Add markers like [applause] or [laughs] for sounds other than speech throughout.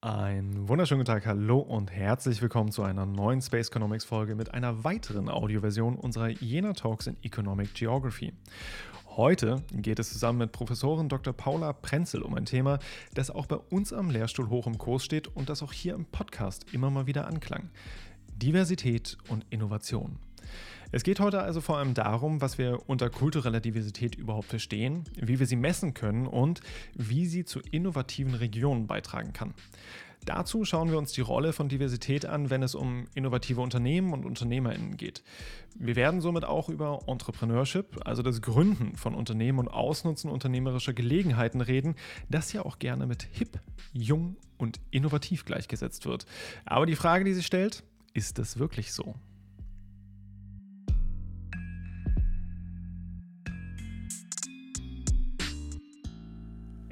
Einen wunderschönen Tag, hallo und herzlich willkommen zu einer neuen Space Economics Folge mit einer weiteren Audioversion unserer Jena Talks in Economic Geography. Heute geht es zusammen mit Professorin Dr. Paula Prenzel um ein Thema, das auch bei uns am Lehrstuhl hoch im Kurs steht und das auch hier im Podcast immer mal wieder anklang. Diversität und Innovation. Es geht heute also vor allem darum, was wir unter kultureller Diversität überhaupt verstehen, wie wir sie messen können und wie sie zu innovativen Regionen beitragen kann. Dazu schauen wir uns die Rolle von Diversität an, wenn es um innovative Unternehmen und UnternehmerInnen geht. Wir werden somit auch über Entrepreneurship, also das Gründen von Unternehmen und Ausnutzen unternehmerischer Gelegenheiten reden, das ja auch gerne mit hip, jung und innovativ gleichgesetzt wird. Aber die Frage, die sich stellt, ist das wirklich so?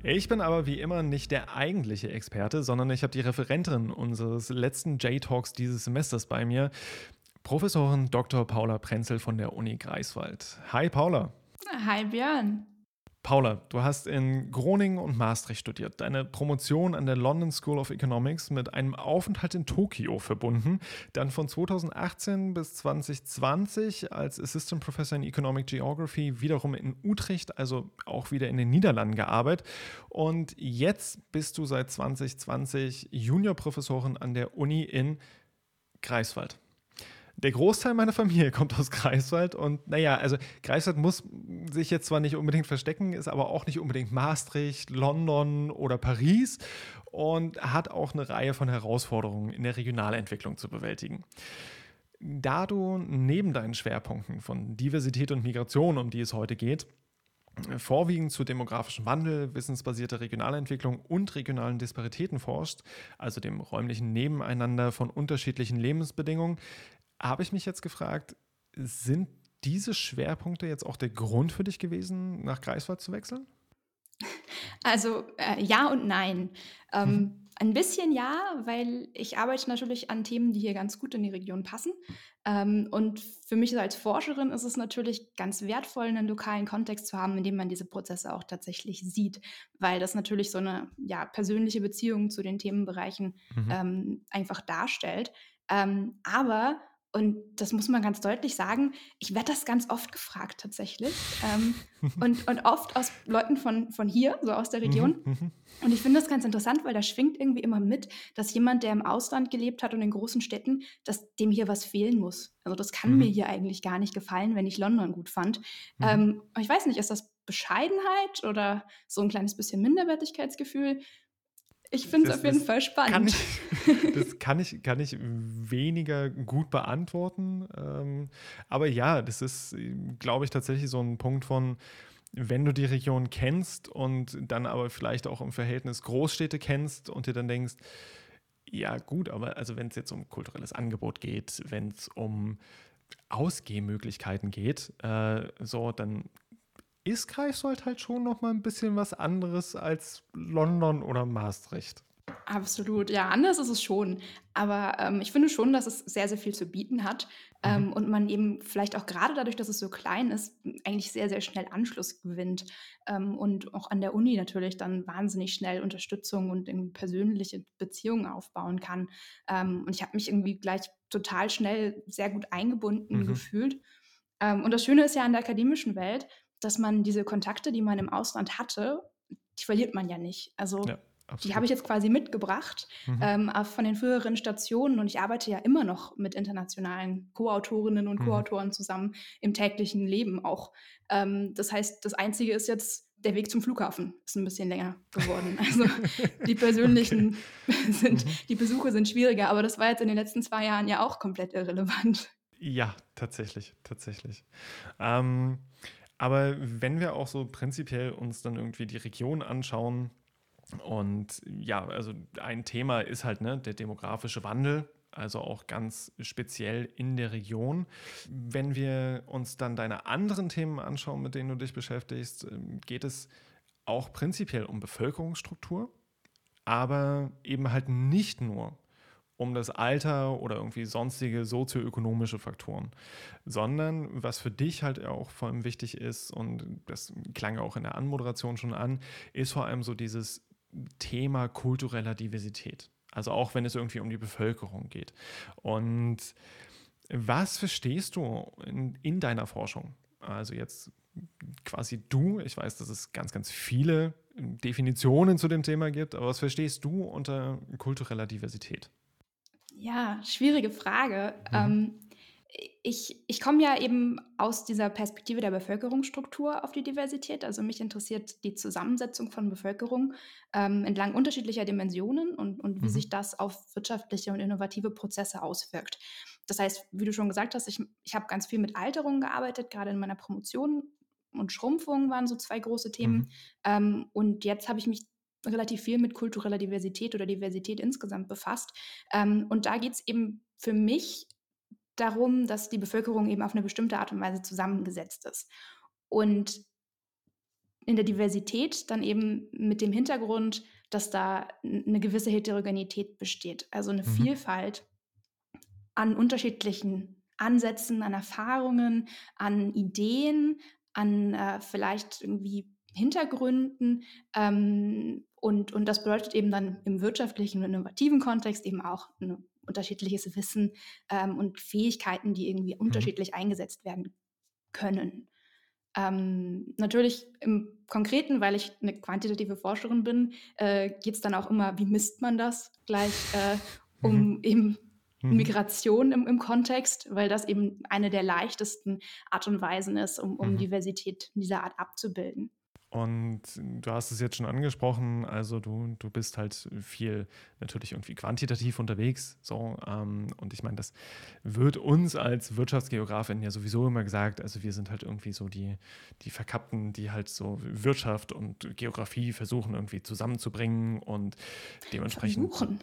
Ich bin aber wie immer nicht der eigentliche Experte, sondern ich habe die Referentin unseres letzten J-Talks dieses Semesters bei mir, Professorin Dr. Paula Prenzel von der Uni Greifswald. Hi Paula. Hi Björn. Paula, du hast in Groningen und Maastricht studiert, deine Promotion an der London School of Economics mit einem Aufenthalt in Tokio verbunden, dann von 2018 bis 2020 als Assistant Professor in Economic Geography wiederum in Utrecht, also auch wieder in den Niederlanden gearbeitet. Und jetzt bist du seit 2020 Juniorprofessorin an der Uni in Greifswald. Der Großteil meiner Familie [laughs] kommt aus Greifswald und naja, also Greifswald muss sich jetzt zwar nicht unbedingt verstecken, ist aber auch nicht unbedingt Maastricht, London oder Paris und hat auch eine Reihe von Herausforderungen in der Regionalentwicklung zu bewältigen. Da du neben deinen Schwerpunkten von Diversität und Migration, um die es heute geht, vorwiegend zu demografischem Wandel, wissensbasierter Regionalentwicklung und regionalen Disparitäten forscht, also dem räumlichen Nebeneinander von unterschiedlichen Lebensbedingungen, habe ich mich jetzt gefragt, sind diese Schwerpunkte jetzt auch der Grund für dich gewesen, nach Greifswald zu wechseln? Also äh, ja und nein. Ähm, mhm. Ein bisschen ja, weil ich arbeite natürlich an Themen, die hier ganz gut in die Region passen. Ähm, und für mich als Forscherin ist es natürlich ganz wertvoll, einen lokalen Kontext zu haben, in dem man diese Prozesse auch tatsächlich sieht, weil das natürlich so eine ja, persönliche Beziehung zu den Themenbereichen mhm. ähm, einfach darstellt. Ähm, aber und das muss man ganz deutlich sagen. Ich werde das ganz oft gefragt tatsächlich. Ähm, [laughs] und, und oft aus Leuten von, von hier, so aus der Region. Mhm, mhm. Und ich finde das ganz interessant, weil da schwingt irgendwie immer mit, dass jemand, der im Ausland gelebt hat und in großen Städten, dass dem hier was fehlen muss. Also das kann mhm. mir hier eigentlich gar nicht gefallen, wenn ich London gut fand. Mhm. Ähm, ich weiß nicht, ist das Bescheidenheit oder so ein kleines bisschen Minderwertigkeitsgefühl? Ich finde es auf jeden Fall spannend. Kann ich, [laughs] das kann ich, kann ich weniger gut beantworten. Ähm, aber ja, das ist, glaube ich, tatsächlich so ein Punkt von, wenn du die Region kennst und dann aber vielleicht auch im Verhältnis Großstädte kennst und dir dann denkst, ja gut, aber also wenn es jetzt um kulturelles Angebot geht, wenn es um Ausgehmöglichkeiten geht, äh, so, dann ist Greifswald halt schon noch mal ein bisschen was anderes als London oder Maastricht. Absolut, ja, anders ist es schon. Aber ähm, ich finde schon, dass es sehr, sehr viel zu bieten hat ähm, mhm. und man eben vielleicht auch gerade dadurch, dass es so klein ist, eigentlich sehr, sehr schnell Anschluss gewinnt ähm, und auch an der Uni natürlich dann wahnsinnig schnell Unterstützung und irgendwie persönliche Beziehungen aufbauen kann. Ähm, und ich habe mich irgendwie gleich total schnell sehr gut eingebunden mhm. gefühlt. Ähm, und das Schöne ist ja an der akademischen Welt, dass man diese Kontakte, die man im Ausland hatte, die verliert man ja nicht. Also ja, die habe ich jetzt quasi mitgebracht mhm. ähm, von den früheren Stationen und ich arbeite ja immer noch mit internationalen Co-Autorinnen und mhm. Co-Autoren zusammen im täglichen Leben auch. Ähm, das heißt, das Einzige ist jetzt der Weg zum Flughafen ist ein bisschen länger geworden. [laughs] Also die persönlichen okay. [laughs] sind, mhm. die Besuche sind schwieriger, aber das war jetzt in den letzten zwei Jahren ja auch komplett irrelevant. Ja, tatsächlich, tatsächlich. Ähm, aber wenn wir auch so prinzipiell uns dann irgendwie die Region anschauen, und ja, also ein Thema ist halt ne, der demografische Wandel, also auch ganz speziell in der Region. Wenn wir uns dann deine anderen Themen anschauen, mit denen du dich beschäftigst, ähm, geht es auch prinzipiell um Bevölkerungsstruktur, aber eben halt nicht nur um das Alter oder irgendwie sonstige sozioökonomische Faktoren, sondern was für dich halt auch vor allem wichtig ist, und das klang auch in der Anmoderation schon an, ist vor allem so dieses Thema kultureller Diversität. Also auch wenn es irgendwie um die Bevölkerung geht. Und was verstehst du in, in deiner Forschung? Also jetzt quasi du, ich weiß, dass es ganz, ganz viele Definitionen zu dem Thema gibt, aber was verstehst du unter kultureller Diversität? Ja, schwierige Frage. Mhm. Ähm, ich, ich komme ja eben aus dieser Perspektive der Bevölkerungsstruktur auf die Diversität. Also mich interessiert die Zusammensetzung von Bevölkerung ähm, entlang unterschiedlicher Dimensionen und, und wie mhm. sich das auf wirtschaftliche und innovative Prozesse auswirkt. Das heißt, wie du schon gesagt hast, ich, ich habe ganz viel mit Alterung gearbeitet, gerade in meiner Promotion und Schrumpfung waren so zwei große Themen. Mhm. Ähm, und jetzt habe ich mich relativ viel mit kultureller Diversität oder Diversität insgesamt befasst. Ähm, und da geht es eben für mich darum, dass die Bevölkerung eben auf eine bestimmte Art und Weise zusammengesetzt ist. Und in der Diversität dann eben mit dem Hintergrund, dass da eine gewisse Heterogenität besteht, also eine mhm. Vielfalt an unterschiedlichen Ansätzen, an Erfahrungen, an Ideen, an äh, vielleicht irgendwie Hintergründen. Ähm, und, und das bedeutet eben dann im wirtschaftlichen und innovativen Kontext eben auch ein unterschiedliches Wissen ähm, und Fähigkeiten, die irgendwie mhm. unterschiedlich eingesetzt werden können. Ähm, natürlich im Konkreten, weil ich eine quantitative Forscherin bin, äh, geht es dann auch immer, wie misst man das gleich, äh, [laughs] um mhm. eben mhm. Migration im, im, Kontext, weil das eben eine der leichtesten Art und Weisen ist, um, um mhm. Diversität dieser Art abzubilden. Und du hast es jetzt schon angesprochen, also du, du bist halt viel natürlich irgendwie quantitativ unterwegs. So, ähm, und ich meine, das wird uns als Wirtschaftsgeografin ja sowieso immer gesagt. Also wir sind halt irgendwie so die, die Verkappten, die halt so Wirtschaft und Geografie versuchen irgendwie zusammenzubringen und dementsprechend. Versuchen.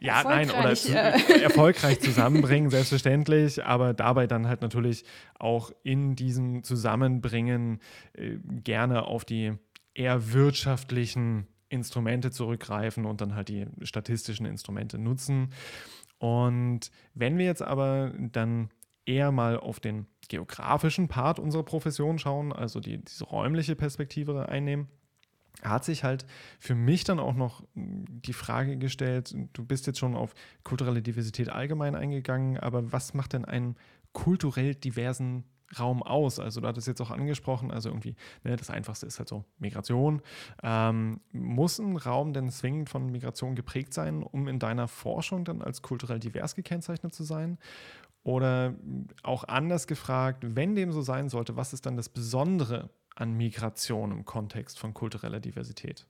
Ja, nein, oder zu, äh. erfolgreich zusammenbringen, selbstverständlich, aber dabei dann halt natürlich auch in diesem Zusammenbringen äh, gerne auf die eher wirtschaftlichen Instrumente zurückgreifen und dann halt die statistischen Instrumente nutzen. Und wenn wir jetzt aber dann eher mal auf den geografischen Part unserer Profession schauen, also die, diese räumliche Perspektive einnehmen, hat sich halt für mich dann auch noch die Frage gestellt, du bist jetzt schon auf kulturelle Diversität allgemein eingegangen, aber was macht denn einen kulturell diversen Raum aus? Also du hattest jetzt auch angesprochen, also irgendwie, ne, das Einfachste ist halt so Migration. Ähm, muss ein Raum denn zwingend von Migration geprägt sein, um in deiner Forschung dann als kulturell divers gekennzeichnet zu sein? Oder auch anders gefragt, wenn dem so sein sollte, was ist dann das Besondere an Migration im Kontext von kultureller Diversität?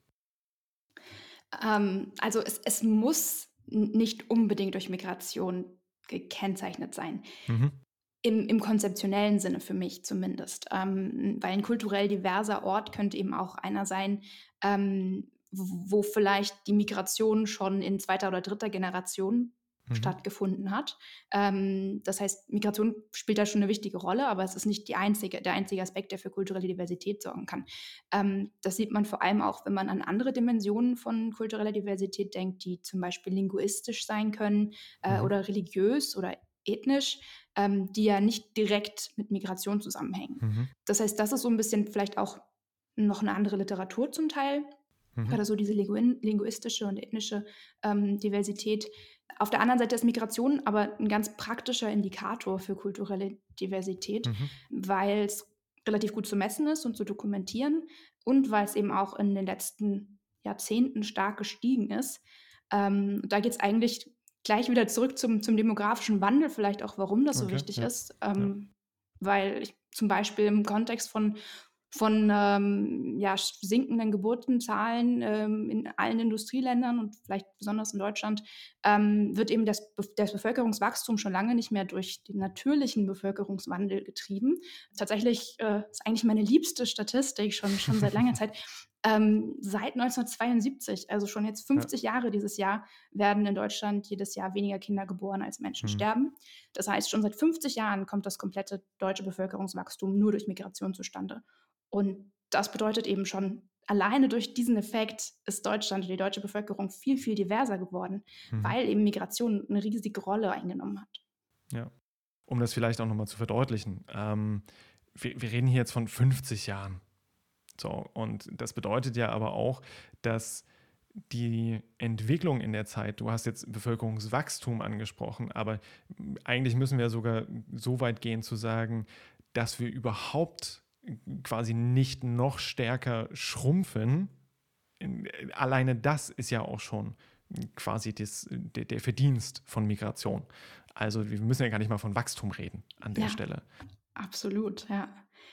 Ähm, also es, es muss nicht unbedingt durch Migration gekennzeichnet sein. Mhm. Im, Im, konzeptionellen Sinne für mich zumindest. Ähm, weil ein kulturell diverser Ort könnte eben auch einer sein, ähm, wo vielleicht die Migration schon in zweiter oder dritter Generation mhm. stattgefunden hat. Ähm, das heißt, Migration spielt da schon eine wichtige Rolle, aber es ist nicht einzige, der einzige Aspekt, der für kulturelle Diversität sorgen kann. Ähm, das sieht man vor allem auch, wenn man an andere Dimensionen von kultureller Diversität denkt, die zum Beispiel linguistisch sein können äh, mhm. oder religiös oder ethnisch, ähm, die ja nicht direkt mit Migration zusammenhängen. Mhm. Das heißt, das ist so ein bisschen vielleicht auch noch eine andere Literatur zum Teil, mhm. gerade so diese linguistische und ethnische ähm, Diversität, auf der anderen Seite ist Migration aber ein ganz praktischer Indikator für kulturelle Diversität, mhm. weil es relativ gut zu messen ist und zu dokumentieren und weil es eben auch in den letzten Jahrzehnten stark gestiegen ist. Ähm, da geht es eigentlich gleich wieder zurück zum, zum demografischen Wandel, vielleicht auch, warum das okay, so wichtig ja. ist. Ähm, ja. Weil ich zum Beispiel im Kontext von von ähm, ja, sinkenden Geburtenzahlen ähm, in allen Industrieländern und vielleicht besonders in Deutschland, ähm, wird eben das, das, Bevölkerungswachstum schon lange nicht mehr durch den natürlichen Bevölkerungswandel getrieben. Tatsächlich äh, ist eigentlich meine liebste Statistik schon, schon seit langer [laughs] Zeit. Ähm, seit 1972, also schon jetzt 50 ja. Jahre dieses Jahr, werden in Deutschland jedes Jahr weniger Kinder geboren als Menschen mhm. sterben. Das heißt, schon seit 50 Jahren kommt das komplette deutsche Bevölkerungswachstum nur durch Migration zustande. Und das bedeutet eben schon, alleine durch diesen Effekt ist Deutschland und die deutsche Bevölkerung viel, viel diverser geworden, mhm. weil eben Migration eine riesige Rolle eingenommen hat. Ja, um das vielleicht auch nochmal zu verdeutlichen. Ähm, wir, wir reden hier jetzt von 50 Jahren. So, und das bedeutet ja aber auch, dass die Entwicklung in der Zeit, du hast jetzt Bevölkerungswachstum angesprochen, aber eigentlich müssen wir sogar so weit gehen zu sagen, dass wir überhaupt quasi nicht noch stärker schrumpfen. Alleine das ist ja auch schon quasi das, der, Verdienst von Migration. Also wir müssen ja gar nicht mal von Wachstum reden an der Ja, Stelle. absolut, ja.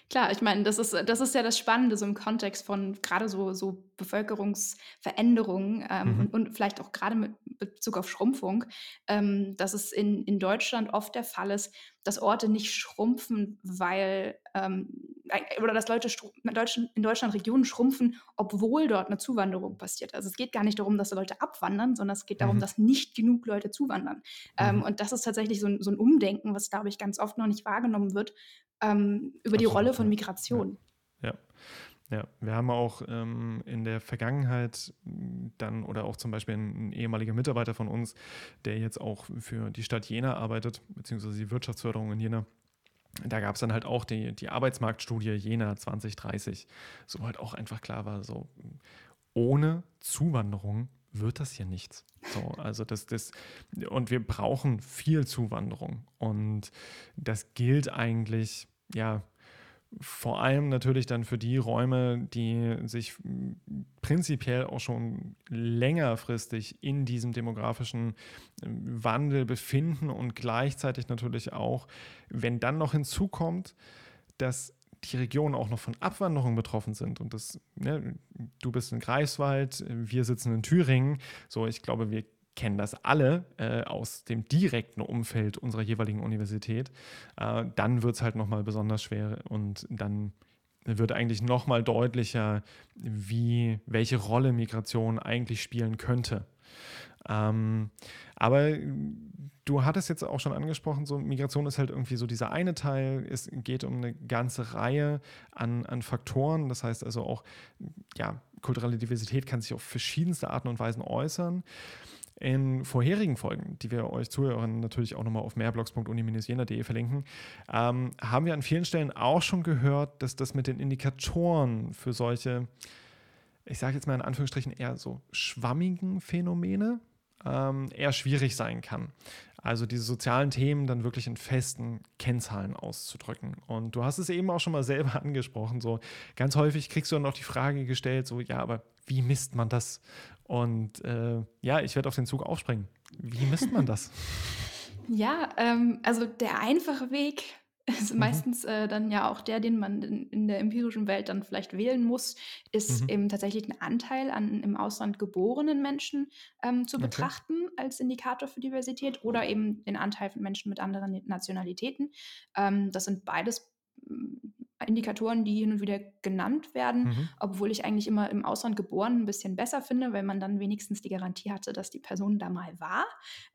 Klar, ich meine, das ist das ist ja das Spannende so im Kontext von gerade so so Bevölkerungsveränderungen, ähm, Mhm. und und vielleicht auch gerade mit Bezug auf Schrumpfung, ähm, dass es in in Deutschland oft der Fall ist, dass Orte nicht schrumpfen, weil, ähm, ei oder dass Leute in Deutschland Regionen schrumpfen, obwohl dort eine Zuwanderung passiert. Also, es geht gar nicht darum, dass Leute abwandern, sondern es geht darum, Mhm. dass nicht genug Leute zuwandern. Ähm, Mhm. und das ist tatsächlich so so 'n Umdenken, was, glaube ich, ganz oft noch nicht wahrgenommen wird, ähm, über die Rolle von ja. Ja. Migration. Ja. Ja, wir haben auch ähm, in der Vergangenheit dann oder auch zum Beispiel ein, ein ehemaliger Mitarbeiter von uns, der jetzt auch für die Stadt Jena arbeitet, beziehungsweise die Wirtschaftsförderung in Jena. Da gab es dann halt auch die, die Arbeitsmarktstudie Jena 2030, so halt auch einfach klar war, so ohne Zuwanderung wird das hier nichts. So, also das, das, und wir brauchen viel Zuwanderung. Und das gilt eigentlich, ja, vor allem natürlich dann für die Räume, die sich prinzipiell auch schon längerfristig in diesem demografischen ähm, Wandel befinden und gleichzeitig natürlich auch, wenn dann noch hinzukommt, dass die Regionen auch noch von Abwanderung betroffen sind und das, ne, du bist in Greifswald, wir sitzen in Thüringen, so ich glaube, wir kennen das alle äh, aus dem direkten Umfeld unserer jeweiligen Universität, äh, dann wird es halt nochmal besonders schwer und dann wird eigentlich nochmal deutlicher, wie, welche Rolle Migration eigentlich spielen könnte. Ähm, aber du hattest jetzt auch schon angesprochen, so Migration ist halt irgendwie so dieser eine Teil. Es geht um eine ganze Reihe an, an Faktoren. Das heißt also auch, ja, kulturelle Diversität kann sich auf verschiedenste Arten und Weisen äußern. In vorherigen Folgen, die wir euch Zuhörern natürlich auch nochmal auf mehrblogs.uni-jena.de verlinken, ähm, haben wir an vielen Stellen auch schon gehört, dass das mit den Indikatoren für solche, ich sage jetzt mal in Anführungsstrichen, eher so schwammigen Phänomene ähm, eher schwierig sein kann. Also diese sozialen Themen dann wirklich in festen Kennzahlen auszudrücken. Und du hast es eben auch schon mal selber [laughs] angesprochen. So ganz häufig kriegst du dann auch die Frage gestellt: so, ja, aber wie misst man das? Und äh, ja, ich werde auf den Zug aufspringen. Wie misst man das? [laughs] Ja, ähm, also der einfache Weg ist Mhm. meistens äh, dann ja auch der, den man in, in der empirischen Welt dann vielleicht wählen muss, ist Mhm. eben tatsächlich ein Anteil an im Ausland geborenen Menschen ähm, zu Okay. betrachten als Indikator für Diversität oder eben den Anteil von Menschen mit anderen Nationalitäten. Ähm, das sind beides Indikatoren, die hin und wieder genannt werden, Mhm. obwohl ich eigentlich immer im Ausland geboren ein bisschen besser finde, weil man dann wenigstens die Garantie hatte, dass die Person da mal war.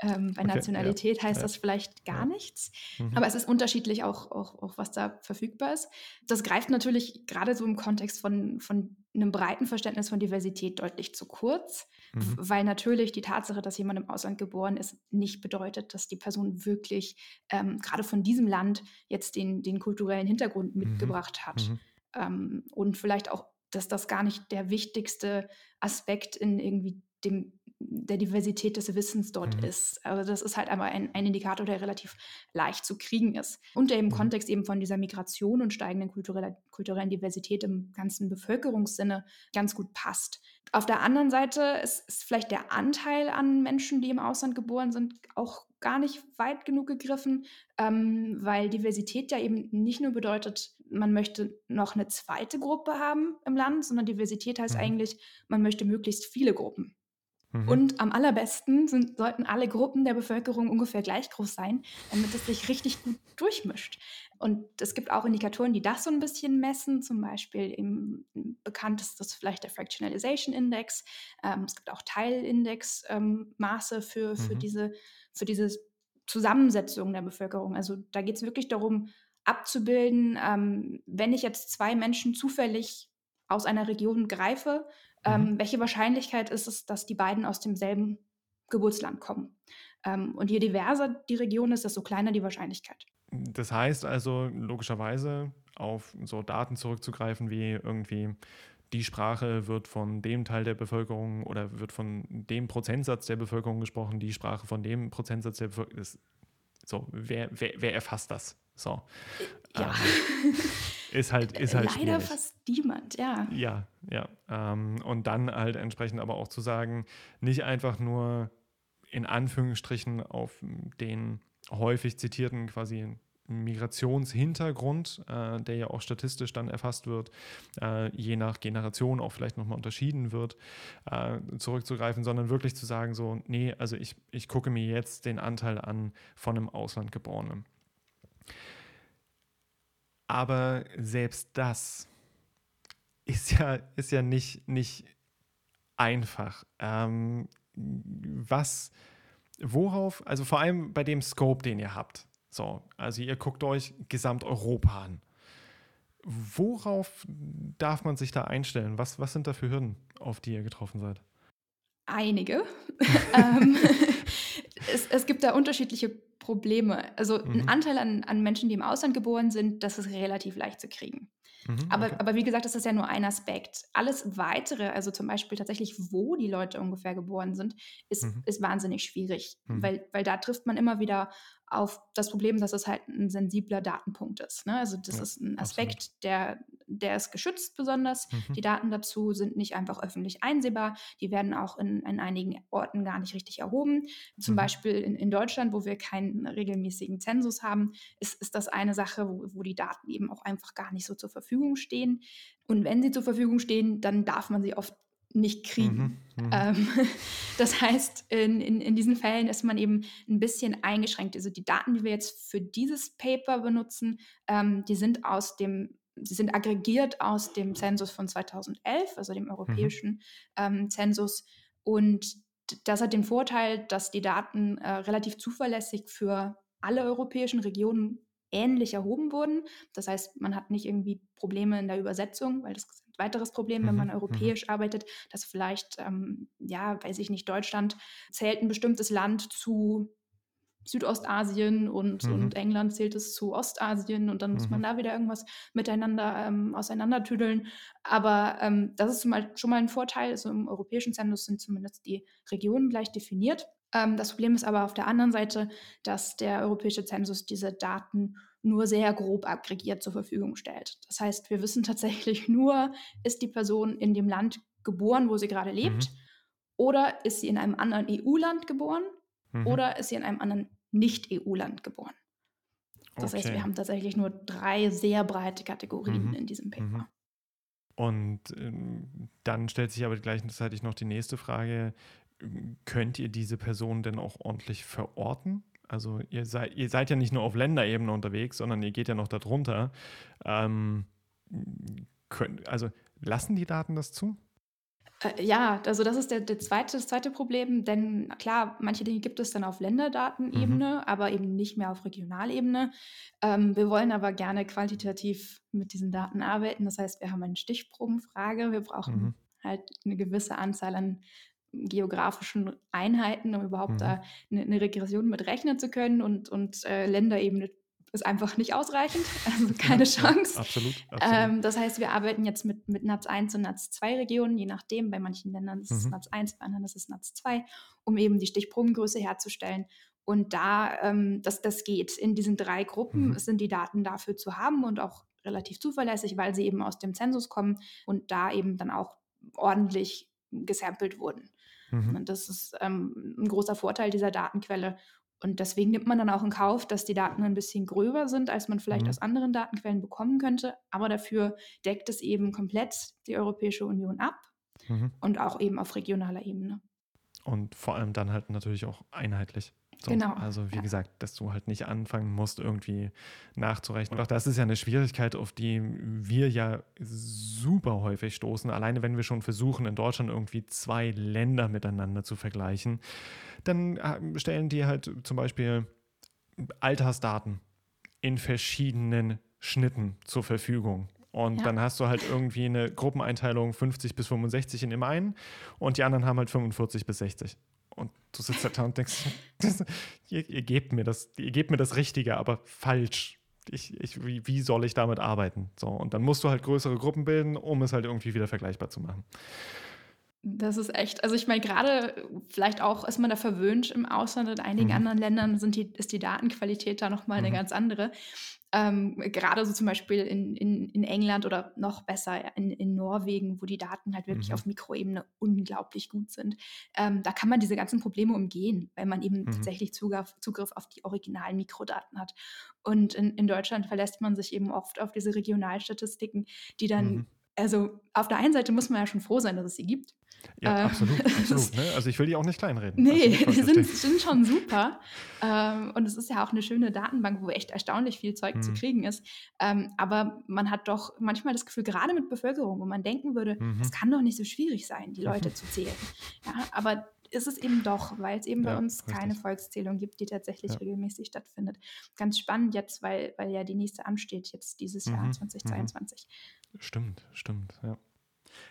Ähm, bei Okay, ja, Nationalität heißt ja, das vielleicht gar ja. nichts. Mhm. Aber es ist unterschiedlich auch, auch, auch, was da verfügbar ist. Das greift natürlich gerade so im Kontext von, von einem breiten Verständnis von Diversität deutlich zu kurz, Mhm. weil natürlich die Tatsache, dass jemand im Ausland geboren ist, nicht bedeutet, dass die Person wirklich ähm, gerade von diesem Land jetzt den, den kulturellen Hintergrund Mhm. mitgebracht hat. Mhm. Ähm, und vielleicht auch, dass das gar nicht der wichtigste Aspekt in irgendwie dem der Diversität des Wissens dort Mhm. ist. Also das ist halt aber ein, ein Indikator, der relativ leicht zu kriegen ist. Und der im Mhm. Kontext eben von dieser Migration und steigenden kultureller, kulturellen Diversität im ganzen Bevölkerungssinne ganz gut passt. Auf der anderen Seite ist, ist vielleicht der Anteil an Menschen, die im Ausland geboren sind, auch gar nicht weit genug gegriffen, ähm, weil Diversität ja eben nicht nur bedeutet, man möchte noch eine zweite Gruppe haben im Land, sondern Diversität heißt Mhm. eigentlich, man möchte möglichst viele Gruppen. Mhm. Und am allerbesten sind, sollten alle Gruppen der Bevölkerung ungefähr gleich groß sein, damit es sich richtig gut durchmischt. Und es gibt auch Indikatoren, die das so ein bisschen messen. Zum Beispiel im bekannt ist das vielleicht der Fractionalization Index. Ähm, es gibt auch Teilindex-Maße für, für, Mhm. diese, für diese Zusammensetzung der Bevölkerung. Also da geht es wirklich darum, abzubilden, ähm, wenn ich jetzt zwei Menschen zufällig aus einer Region greife, Mhm. ähm, welche Wahrscheinlichkeit ist es, dass die beiden aus demselben Geburtsland kommen? Ähm, und je diverser die Region ist, desto kleiner die Wahrscheinlichkeit. Das heißt also logischerweise auf so Daten zurückzugreifen wie irgendwie die Sprache wird von dem Teil der Bevölkerung oder wird von dem Prozentsatz der Bevölkerung gesprochen, die Sprache von dem Prozentsatz der Bevölkerung. Ist, so, wer, wer, wer erfasst das? So. Ja. Ähm, [laughs] ist halt, ist halt Leider schwierig. fast niemand, ja. Ja, ja. Ähm, und dann halt entsprechend aber auch zu sagen, nicht einfach nur in Anführungsstrichen auf den häufig zitierten quasi Migrationshintergrund, äh, der ja auch statistisch dann erfasst wird, äh, je nach Generation auch vielleicht nochmal unterschieden wird, äh, zurückzugreifen, sondern wirklich zu sagen, so, nee, also ich, ich gucke mir jetzt den Anteil an von einem Auslandgeborenen. Aber selbst das ist ja, ist ja nicht, nicht einfach. Ähm, was, worauf, also vor allem bei dem Scope, den ihr habt, so, also ihr guckt euch Gesamteuropa an. Worauf darf man sich da einstellen? Was, was sind da für Hürden, auf die ihr getroffen seid? Einige. [laughs] ähm, [laughs] es, es gibt da unterschiedliche Probleme. Also mhm. ein Anteil an, an Menschen, die im Ausland geboren sind, das ist relativ leicht zu kriegen. Mhm, aber, okay. aber wie gesagt, das ist ja nur ein Aspekt. Alles Weitere, also zum Beispiel tatsächlich, wo die Leute ungefähr geboren sind, ist, mhm. ist wahnsinnig schwierig, mhm. weil, weil da trifft man immer wieder auf das Problem, dass es halt ein sensibler Datenpunkt ist. Ne? Also das ja, ist ein Aspekt, der, der ist geschützt besonders. Mhm. Die Daten dazu sind nicht einfach öffentlich einsehbar. Die werden auch in, in einigen Orten gar nicht richtig erhoben. Zum mhm. Beispiel in, in Deutschland, wo wir keinen regelmäßigen Zensus haben, ist, ist das eine Sache, wo, wo die Daten eben auch einfach gar nicht so zur Verfügung stehen. Und wenn sie zur Verfügung stehen, dann darf man sie oft nicht kriegen. Mhm, mhm, ähm, [laughs] das heißt, in, in, in diesen Fällen ist man eben ein bisschen eingeschränkt. Also die Daten, die wir jetzt für dieses Paper benutzen, ähm, die sind aus dem, sie sind aggregiert aus dem Zensus von 2011, also dem mhm. europäischen mhm. ähm, Zensus. Und das hat den Vorteil, dass die Daten äh, relativ zuverlässig für alle europäischen Regionen ähnlich erhoben wurden. Das heißt, man hat nicht irgendwie Probleme in der Übersetzung, weil das ist ein weiteres Problem, wenn man mhm, europäisch mhm. arbeitet, dass vielleicht, ähm, ja, weiß ich nicht, Deutschland zählt ein bestimmtes Land zu Südostasien und, mhm. und England zählt es zu Ostasien und dann muss man mhm. da wieder irgendwas miteinander ähm, auseinandertüdeln. Aber ähm, das ist mal, schon mal ein Vorteil. Also im europäischen Zensus sind zumindest die Regionen gleich definiert. Ähm, das Problem ist aber auf der anderen Seite, dass der europäische Zensus diese Daten nur sehr grob aggregiert zur Verfügung stellt. Das heißt, wir wissen tatsächlich [laughs] nur, ist die Person in dem Land geboren, wo sie gerade lebt, mhm. oder ist sie in einem anderen EU-Land geboren, mhm. oder ist sie in einem anderen Nicht-EU-Land geboren. Das okay. heißt, wir haben tatsächlich nur drei sehr breite Kategorien mhm. in diesem Paper. Mhm. Und ähm, dann stellt sich aber gleichzeitig noch die nächste Frage, könnt ihr diese Person denn auch ordentlich verorten? Also ihr seid, ihr seid ja nicht nur auf Länderebene unterwegs, sondern ihr geht ja noch darunter. Ähm, könnt, also lassen die Daten das zu? Äh, ja, also das ist der, der zweite, das zweite Problem, denn klar, manche Dinge gibt es dann auf Länderdatenebene, mhm. aber eben nicht mehr auf Regionalebene. Ähm, wir wollen aber gerne qualitativ mit diesen Daten arbeiten. Das heißt, wir haben eine Stichprobenfrage. Wir brauchen mhm. halt eine gewisse Anzahl an geografischen Einheiten, um überhaupt mhm. da eine, eine, Regression mit rechnen zu können und, und äh, Länderebene ist einfach nicht ausreichend, [laughs] also keine ja, Chance. Ja, absolut. absolut. Ähm, das heißt, wir arbeiten jetzt mit, mit NATS 1 und NATS 2 Regionen, je nachdem. Bei manchen Ländern ist es mhm. NATS 1, bei anderen ist es NATS 2, um eben die Stichprobengröße herzustellen. Und da, ähm, das, das geht. In diesen drei Gruppen mhm. sind die Daten dafür zu haben und auch relativ zuverlässig, weil sie eben aus dem Zensus kommen und da eben dann auch ordentlich gesampelt wurden. Mhm. Und das ist ähm, ein großer Vorteil dieser Datenquelle. Und deswegen nimmt man dann auch in Kauf, dass die Daten ein bisschen gröber sind, als man vielleicht mhm. aus anderen Datenquellen bekommen könnte. Aber dafür deckt es eben komplett die Europäische Union ab mhm. und auch eben auf regionaler Ebene. Und vor allem dann halt natürlich auch einheitlich. So, genau. Also wie ja. gesagt, dass du halt nicht anfangen musst, irgendwie nachzurechnen. Und auch das ist ja eine Schwierigkeit, auf die wir ja super häufig stoßen. Alleine wenn wir schon versuchen, in Deutschland irgendwie zwei Länder miteinander zu vergleichen, dann äh, stellen die halt zum Beispiel Altersdaten in verschiedenen Schnitten zur Verfügung. Und ja. dann hast du halt irgendwie eine Gruppeneinteilung 50 bis 65 in dem einen und die anderen haben halt 45 bis 60. Und du sitzt da und denkst, [laughs] ihr, ihr, gebt mir das, ihr gebt mir das Richtige, aber falsch. ich, ich, wie, wie soll ich damit arbeiten? So, und dann musst du halt größere Gruppen bilden, um es halt irgendwie wieder vergleichbar zu machen. Das ist echt, also ich meine, gerade vielleicht auch ist man da verwöhnt im Ausland, in einigen mhm. anderen Ländern sind die, ist die Datenqualität da nochmal mhm. eine ganz andere. Ähm, gerade so zum Beispiel in, in, in England oder noch besser in, in Norwegen, wo die Daten halt wirklich mhm. auf Mikroebene unglaublich gut sind. Ähm, da kann man diese ganzen Probleme umgehen, weil man eben mhm. tatsächlich Zugriff, Zugriff auf die originalen Mikrodaten hat. Und in, in Deutschland verlässt man sich eben oft auf diese Regionalstatistiken, die dann mhm also auf der einen Seite muss man ja schon froh sein, dass es sie gibt. Ja, äh, absolut, [laughs] absolut. Ne? Also ich will die auch nicht kleinreden. Nee, die sind, sind, schon [laughs] super. Ähm, und es ist ja auch eine schöne Datenbank, wo echt erstaunlich viel Zeug mhm. zu kriegen ist. Ähm, aber man hat doch manchmal das Gefühl, gerade mit Bevölkerung, wo man denken würde, es mhm. kann doch nicht so schwierig sein, die Leute zu zählen. Ja, aber ist es eben doch, weil es eben ja, bei uns richtig. keine Volkszählung gibt, die tatsächlich ja. regelmäßig stattfindet. Ganz spannend jetzt, weil, weil ja die nächste ansteht, jetzt dieses mhm. Jahr 2022. Mhm. Stimmt, stimmt, ja.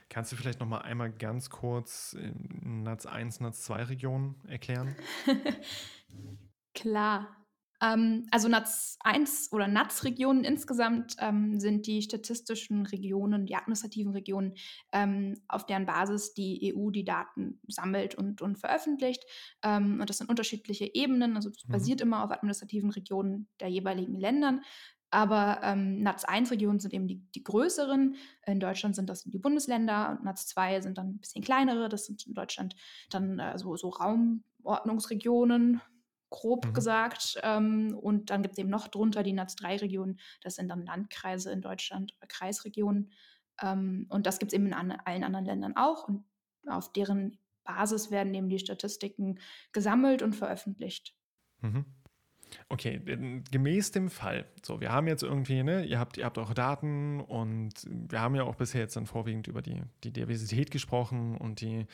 Kannst du vielleicht noch mal einmal ganz kurz NATS 1, NATS 2 Regionen erklären? [laughs] Klar. Ähm, also NATS 1 oder NATS-Regionen insgesamt ähm, sind die statistischen Regionen, die administrativen Regionen, ähm, auf deren Basis die EU die Daten sammelt und, und veröffentlicht. Ähm, und das sind unterschiedliche Ebenen, also das mhm. basiert immer auf administrativen Regionen der jeweiligen Ländern. Aber ähm, NATS 1 Regionen sind eben die, die größeren. In Deutschland sind das die Bundesländer und NATS 2 sind dann ein bisschen kleinere. Das sind in Deutschland dann äh, so, so Raumordnungsregionen, grob mhm. gesagt. Ähm, und dann gibt es eben noch drunter die NATS-3-Regionen. Das sind dann Landkreise in Deutschland, äh, Kreisregionen. Ähm, und das gibt es eben in an, allen anderen Ländern auch. Und auf deren Basis werden eben die Statistiken gesammelt und veröffentlicht. Mhm. Okay, gemäß dem Fall. So, wir haben jetzt irgendwie, ne, ihr habt, ihr habt eure Daten und wir haben ja auch bisher jetzt dann vorwiegend über die, die Diversität gesprochen und die,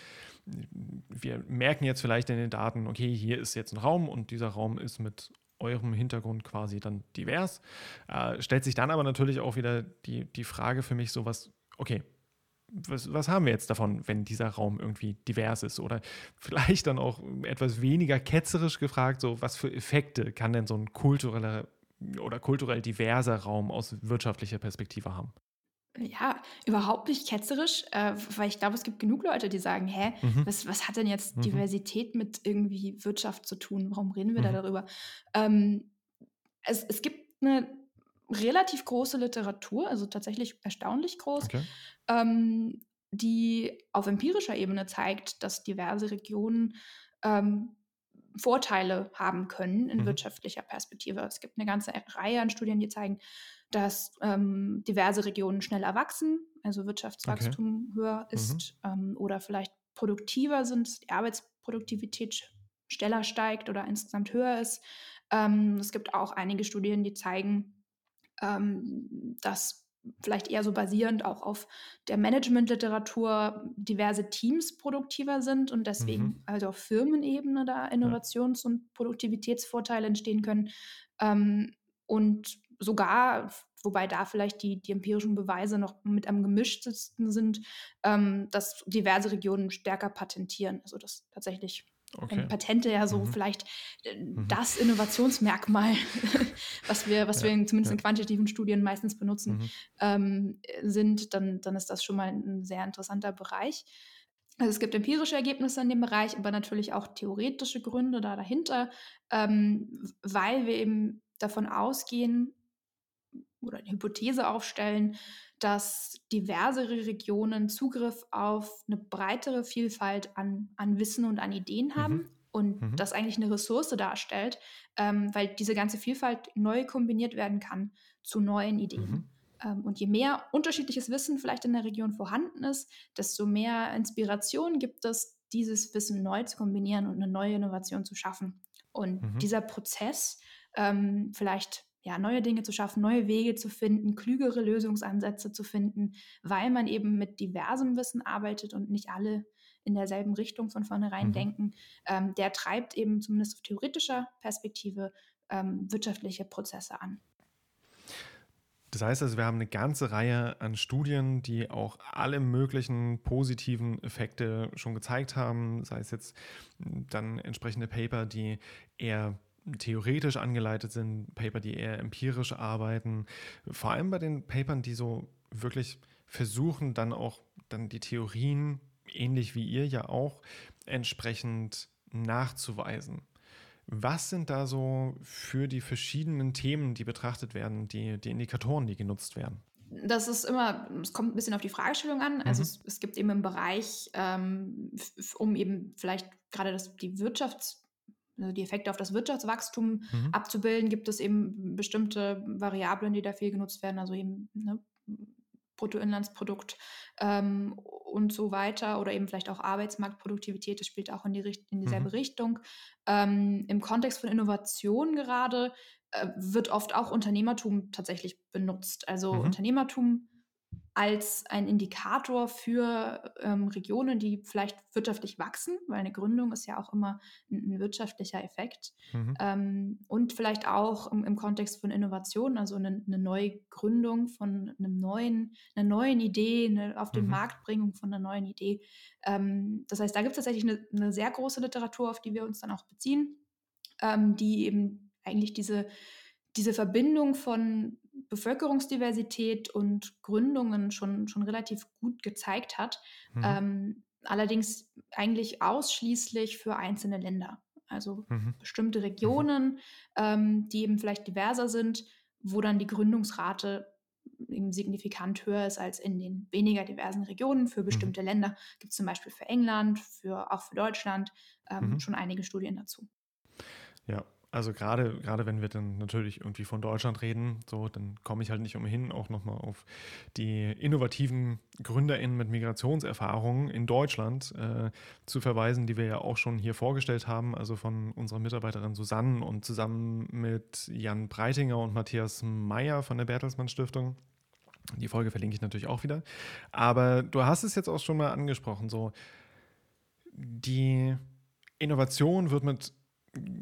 wir merken jetzt vielleicht in den Daten, okay, hier ist jetzt ein Raum und dieser Raum ist mit eurem Hintergrund quasi dann divers. Äh, stellt sich dann aber natürlich auch wieder die, die Frage für mich so, was, okay, was, was, haben wir jetzt davon, wenn dieser Raum irgendwie divers ist? Oder [laughs] vielleicht dann auch etwas weniger ketzerisch gefragt, so was für Effekte kann denn so ein kultureller oder kulturell diverser Raum aus wirtschaftlicher Perspektive haben? Ja, überhaupt nicht ketzerisch, äh, weil ich glaube, es gibt genug Leute, die sagen, hä, mhm. was, was hat denn jetzt mhm. Diversität mit irgendwie Wirtschaft zu tun? Warum reden wir mhm. da darüber? Ähm, es, es gibt eine relativ große Literatur, also tatsächlich erstaunlich groß, okay. ähm, die auf empirischer Ebene zeigt, dass diverse Regionen ähm, Vorteile haben können in mhm. wirtschaftlicher Perspektive. Es gibt eine ganze Reihe an Studien, die zeigen, dass ähm, diverse Regionen schneller wachsen, also Wirtschaftswachstum okay. höher mhm. ist mhm. oder vielleicht produktiver sind, die Arbeitsproduktivität schneller steigt oder insgesamt höher ist. Ähm, es gibt auch einige Studien, die zeigen, ähm, dass vielleicht eher so basierend auch auf der Managementliteratur diverse Teams produktiver sind und deswegen mhm. also auf Firmenebene da Innovations- und Produktivitätsvorteile entstehen können. Ähm, und sogar, wobei da vielleicht die, die empirischen Beweise noch mit am gemischtesten sind, ähm, dass diverse Regionen stärker patentieren. Also dass tatsächlich Okay. Patente ja so mhm. vielleicht äh, mhm. das Innovationsmerkmal, [laughs] was wir, was ja, wir zumindest ja. in quantitativen Studien meistens benutzen, mhm. ähm, sind, dann, dann ist das schon mal ein sehr interessanter Bereich. Also es gibt empirische Ergebnisse in dem Bereich, aber natürlich auch theoretische Gründe da dahinter, ähm, weil wir eben davon ausgehen oder eine Hypothese aufstellen, dass diversere Regionen Zugriff auf eine breitere Vielfalt an, an Wissen und an Ideen haben mhm. und mhm. das eigentlich eine Ressource darstellt, ähm, weil diese ganze Vielfalt neu kombiniert werden kann zu neuen Ideen. Mhm. Ähm, und je mehr unterschiedliches Wissen vielleicht in der Region vorhanden ist, desto mehr Inspiration gibt es, dieses Wissen neu zu kombinieren und eine neue Innovation zu schaffen. Und mhm. dieser Prozess, ähm, vielleicht ja, neue Dinge zu schaffen, neue Wege zu finden, klügere Lösungsansätze zu finden, weil man eben mit diversem Wissen arbeitet und nicht alle in derselben Richtung von vornherein mhm. denken, ähm, der treibt eben zumindest auf theoretischer Perspektive ähm, wirtschaftliche Prozesse an. Das heißt also, wir haben eine ganze Reihe an Studien, die auch alle möglichen positiven Effekte schon gezeigt haben, sei es jetzt dann entsprechende Paper, die eher theoretisch angeleitet sind, Paper, die eher empirisch arbeiten. Vor allem bei den Papern, die so wirklich versuchen, dann auch dann die Theorien, ähnlich wie ihr ja auch, entsprechend nachzuweisen. Was sind da so für die verschiedenen Themen, die betrachtet werden, die, die Indikatoren, die genutzt werden? Das ist immer, es kommt ein bisschen auf die Fragestellung an. Also mhm. es, es, gibt eben im Bereich, ähm, um eben vielleicht gerade das, die Wirtschafts- also die Effekte auf das Wirtschaftswachstum mhm. abzubilden, gibt es eben bestimmte Variablen, die da viel genutzt werden, also eben ne, Bruttoinlandsprodukt ähm, und so weiter oder eben vielleicht auch Arbeitsmarktproduktivität, das spielt auch in, die, in dieselbe mhm. Richtung. Ähm, Im Kontext von Innovation gerade äh, wird oft auch Unternehmertum tatsächlich benutzt. Also mhm. Unternehmertum als ein Indikator für ähm, Regionen, die vielleicht wirtschaftlich wachsen, weil eine Gründung ist ja auch immer ein, ein wirtschaftlicher Effekt. Mhm. Ähm, und vielleicht auch im, im, Kontext von Innovation, also eine, eine neue Gründung von einem neuen, einer neuen Idee, eine auf den mhm. Marktbringung von einer neuen Idee. Ähm, das heißt, da gibt es tatsächlich eine, eine, sehr große Literatur, auf die wir uns dann auch beziehen, ähm, die eben eigentlich diese, diese Verbindung von Bevölkerungsdiversität und Gründungen schon, schon relativ gut gezeigt hat. Mhm. Ähm, allerdings eigentlich ausschließlich für einzelne Länder. Also mhm. bestimmte mhm. Regionen, mhm. ähm, die eben vielleicht diverser sind, wo dann die Gründungsrate eben signifikant höher ist als in den weniger diversen Regionen. Für mhm. bestimmte mhm. Länder gibt es zum Beispiel für England, für, auch für Deutschland ähm, mhm. schon einige Studien dazu. Ja, also gerade, gerade wenn wir dann natürlich irgendwie von Deutschland reden, so, dann komme ich halt nicht umhin, auch nochmal auf die innovativen GründerInnen mit Migrationserfahrungen in Deutschland äh, zu verweisen, die wir ja auch schon hier vorgestellt haben, also von unserer Mitarbeiterin Susanne und zusammen mit Jan Breitinger und Matthias Meyer von der Bertelsmann Stiftung. Die Folge verlinke ich natürlich auch wieder. Aber du hast es jetzt auch schon mal angesprochen, so die Innovation wird mit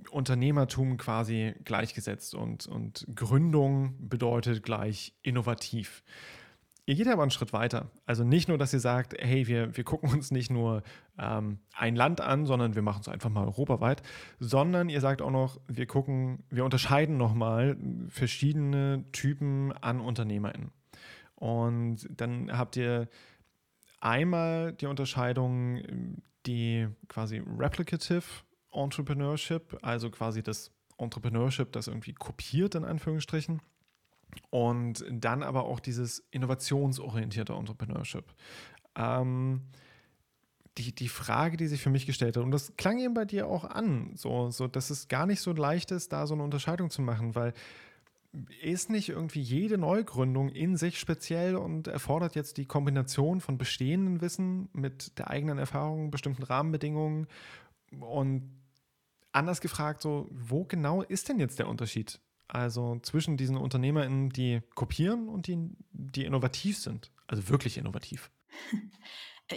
Unternehmertum quasi gleichgesetzt und, und Gründung bedeutet gleich innovativ. Ihr geht aber einen Schritt weiter. Also nicht nur, dass ihr sagt, hey, wir, wir gucken uns nicht nur ähm, ein Land an, sondern wir machen es einfach mal europaweit, sondern ihr sagt auch noch, wir gucken, wir unterscheiden nochmal verschiedene Typen an UnternehmerInnen. Und dann habt ihr einmal die Unterscheidung, die quasi replicative Entrepreneurship, also quasi das Entrepreneurship, das irgendwie kopiert, in Anführungsstrichen. Und dann aber auch dieses innovationsorientierte Entrepreneurship. Ähm, die, die Frage, die sich für mich gestellt hat, und das klang eben bei dir auch an, so, so, dass es gar nicht so leicht ist, da so eine Unterscheidung zu machen, weil ist nicht irgendwie jede Neugründung in sich speziell und erfordert jetzt die Kombination von bestehendem Wissen mit der eigenen Erfahrung, bestimmten Rahmenbedingungen und anders gefragt, so, wo genau ist denn jetzt der Unterschied? Also zwischen diesen UnternehmerInnen, die kopieren und die, die innovativ sind, also wirklich innovativ. [laughs]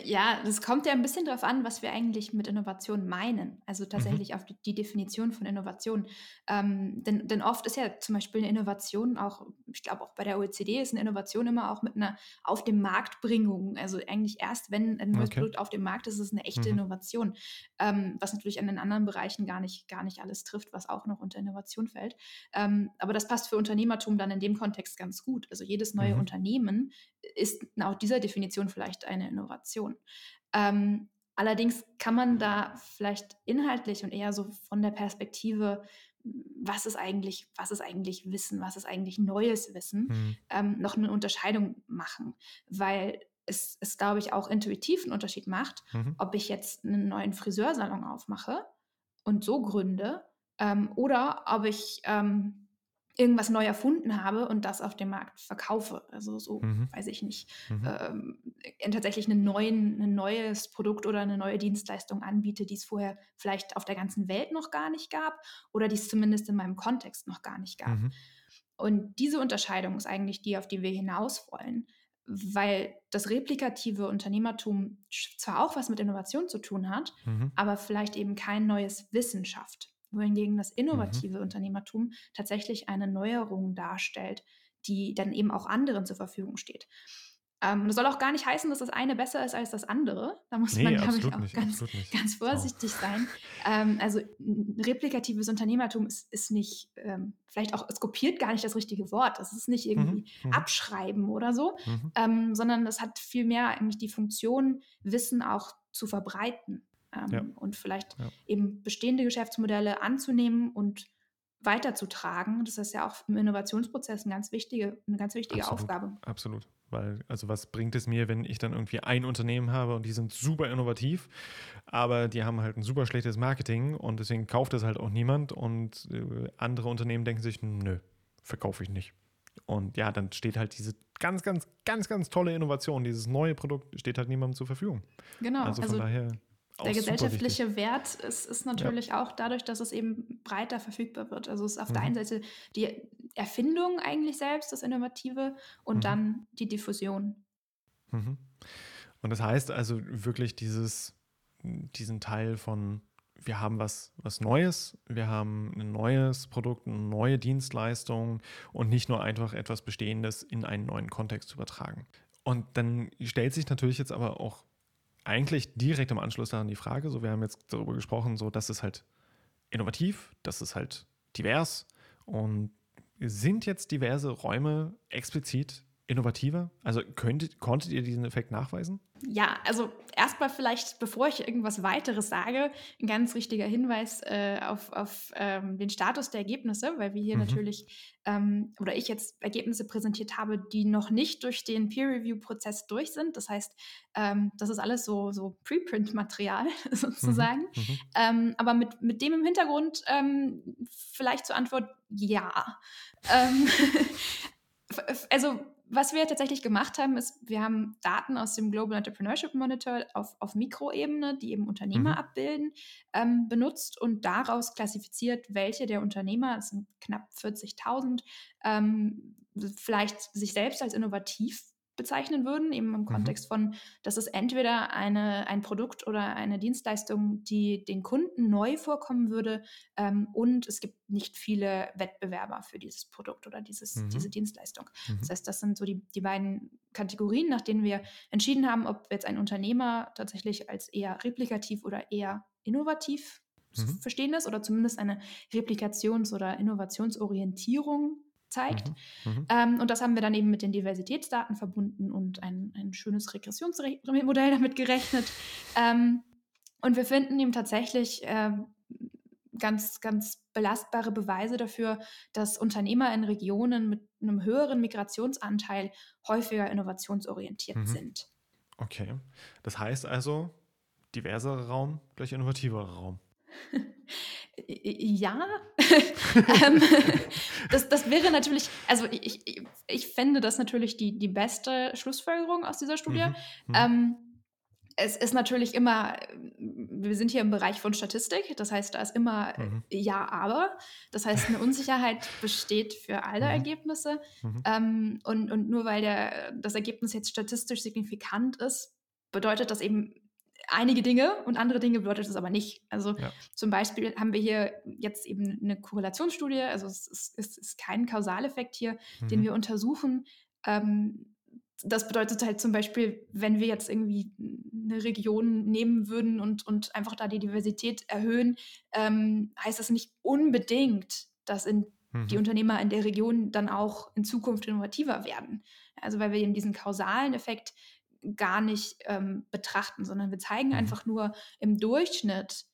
Ja, das kommt ja ein bisschen darauf an, was wir eigentlich mit Innovation meinen. Also mhm. tatsächlich mhm. auf die, die, Definition von Innovation. Ähm, denn, denn oft ist ja zum Beispiel eine Innovation auch, ich glaube auch bei der OECD ist eine Innovation immer auch mit einer auf dem Marktbringung. Also eigentlich erst, wenn ein neues okay. Produkt auf dem Markt ist, ist es eine echte mhm. Innovation. Ähm, was natürlich an den anderen Bereichen gar nicht, gar nicht alles trifft, was auch noch unter Innovation fällt. Ähm, aber das passt für Unternehmertum dann in dem Kontext ganz gut. Also jedes neue mhm. Unternehmen ist nach dieser Definition vielleicht eine Innovation. Ähm, allerdings kann man da vielleicht inhaltlich und eher so von der Perspektive, was ist eigentlich, was ist eigentlich Wissen, was ist eigentlich neues Wissen, mhm. ähm, noch eine Unterscheidung machen, weil es, es glaube ich, auch intuitiv einen Unterschied macht, mhm. ob ich jetzt einen neuen Friseursalon aufmache und so gründe ähm, oder ob ich ähm, irgendwas neu erfunden habe und das auf dem Markt verkaufe. Also so, mhm. weiß ich nicht, mhm. ähm, tatsächlich einen neuen, ein neues Produkt oder eine neue Dienstleistung anbiete, die es vorher vielleicht auf der ganzen Welt noch gar nicht gab oder die es zumindest in meinem Kontext noch gar nicht gab. Mhm. Und diese Unterscheidung ist eigentlich die, auf die wir hinaus wollen, weil das replikative Unternehmertum zwar auch was mit Innovation zu tun hat, mhm. aber vielleicht eben kein neues Wissen schafft wohingegen das mhm. innovative mhm. Unternehmertum tatsächlich eine Neuerung darstellt, die dann eben auch anderen zur Verfügung steht. Ähm, das soll auch gar nicht heißen, dass das eine besser ist als das andere. Da muss nee, man, glaube ich, auch nicht, ganz, ganz, vorsichtig oh. sein. Ähm, also replikatives Unternehmertum ist, ist nicht, ähm, vielleicht auch, es kopiert gar nicht das richtige Wort. Das ist nicht irgendwie mhm. mhm. abschreiben oder so, mhm. Ähm, sondern es hat vielmehr eigentlich die Funktion, Wissen auch zu verbreiten ähm, ja. und vielleicht ja. eben bestehende Geschäftsmodelle anzunehmen und weiterzutragen. Das ist ja auch im Innovationsprozess eine ganz wichtige, eine ganz wichtige absolut, Aufgabe. Absolut. Weil, also was bringt es mir, wenn ich dann irgendwie ein Unternehmen habe und die sind super innovativ, aber die haben halt ein super schlechtes Marketing und deswegen kauft es halt auch niemand und äh, andere Unternehmen denken sich, nö, verkaufe ich nicht. Und ja, dann steht halt diese ganz, ganz, ganz, ganz tolle Innovation, dieses neue Produkt steht halt niemandem zur Verfügung. Genau. Also von also daher der gesellschaftliche Wert ist, ist natürlich ja. auch dadurch, dass es eben breiter verfügbar wird. Also es ist auf mhm. der einen Seite die Erfindung eigentlich selbst, das Innovative, und mhm. dann die Diffusion. Mhm. Und das heißt also wirklich dieses, diesen Teil von, wir haben was, was Neues, wir haben ein neues Produkt, eine neue Dienstleistung und nicht nur einfach etwas Bestehendes in einen neuen Kontext zu übertragen. Und dann stellt sich natürlich jetzt aber auch eigentlich direkt im Anschluss daran die Frage, so wir haben jetzt darüber gesprochen, so das ist halt innovativ, das ist halt divers und sind jetzt diverse Räume explizit innovativer? Also könntet, konntet ihr diesen Effekt nachweisen? Ja, also erstmal vielleicht, bevor ich irgendwas weiteres sage, ein ganz wichtiger Hinweis äh, auf, auf ähm, den Status der Ergebnisse, weil wir hier mhm. natürlich ähm, oder ich jetzt Ergebnisse präsentiert habe, die noch nicht durch den Peer-Review-Prozess durch sind. Das heißt, ähm, das ist alles so, so Preprint-Material [laughs] sozusagen. Mhm. Mhm. Ähm, aber mit, mit dem im Hintergrund ähm, vielleicht zur Antwort ja. Ähm, [laughs] also was wir tatsächlich gemacht haben, ist, wir haben Daten aus dem Global Entrepreneurship Monitor auf, auf Mikroebene, die eben Unternehmer mhm. abbilden, ähm, benutzt und daraus klassifiziert, welche der Unternehmer, das sind knapp 40.000, ähm, vielleicht sich selbst als innovativ bezeichnen würden, eben im mhm. Kontext von, dass es entweder eine, ein Produkt oder eine Dienstleistung, die den Kunden neu vorkommen würde ähm, und es gibt nicht viele Wettbewerber für dieses Produkt oder dieses, mhm. diese Dienstleistung. Mhm. Das heißt, das sind so die, die beiden Kategorien, nach denen wir entschieden haben, ob jetzt ein Unternehmer tatsächlich als eher replikativ oder eher innovativ mhm. verstehen ist oder zumindest eine Replikations- oder Innovationsorientierung zeigt. Mhm, mhm. Ähm, und das haben wir dann eben mit den Diversitätsdaten verbunden und ein, ein schönes Regressionsmodell damit gerechnet. Ähm, und wir finden eben tatsächlich äh, ganz, ganz belastbare Beweise dafür, dass Unternehmer in Regionen mit einem höheren Migrationsanteil häufiger innovationsorientiert mhm. sind. Okay. Das heißt also, diverserer Raum gleich innovativerer Raum. [laughs] ja, [laughs] ähm, das, das wäre natürlich, also ich, ich, ich fände das natürlich die, die beste Schlussfolgerung aus dieser Studie. Mhm. Mhm. Ähm, es ist natürlich immer, wir sind hier im Bereich von Statistik, das heißt, da ist immer mhm. ja, aber. Das heißt, eine Unsicherheit besteht für alle mhm. Ergebnisse. Mhm. Ähm, und, und nur weil der, das Ergebnis jetzt statistisch signifikant ist, bedeutet das eben einige Dinge und andere Dinge bedeutet es aber nicht. Also ja. zum Beispiel haben wir hier jetzt eben eine Korrelationsstudie, also es ist, es ist kein Kausaleffekt hier, mhm. den wir untersuchen. Ähm, das bedeutet halt zum Beispiel, wenn wir jetzt irgendwie eine Region nehmen würden und, und einfach da die Diversität erhöhen, ähm, heißt das nicht unbedingt, dass in mhm. die Unternehmer in der Region dann auch in Zukunft innovativer werden. Also weil wir eben diesen kausalen Effekt gar nicht ähm, betrachten, sondern wir zeigen mhm. einfach nur im Durchschnitt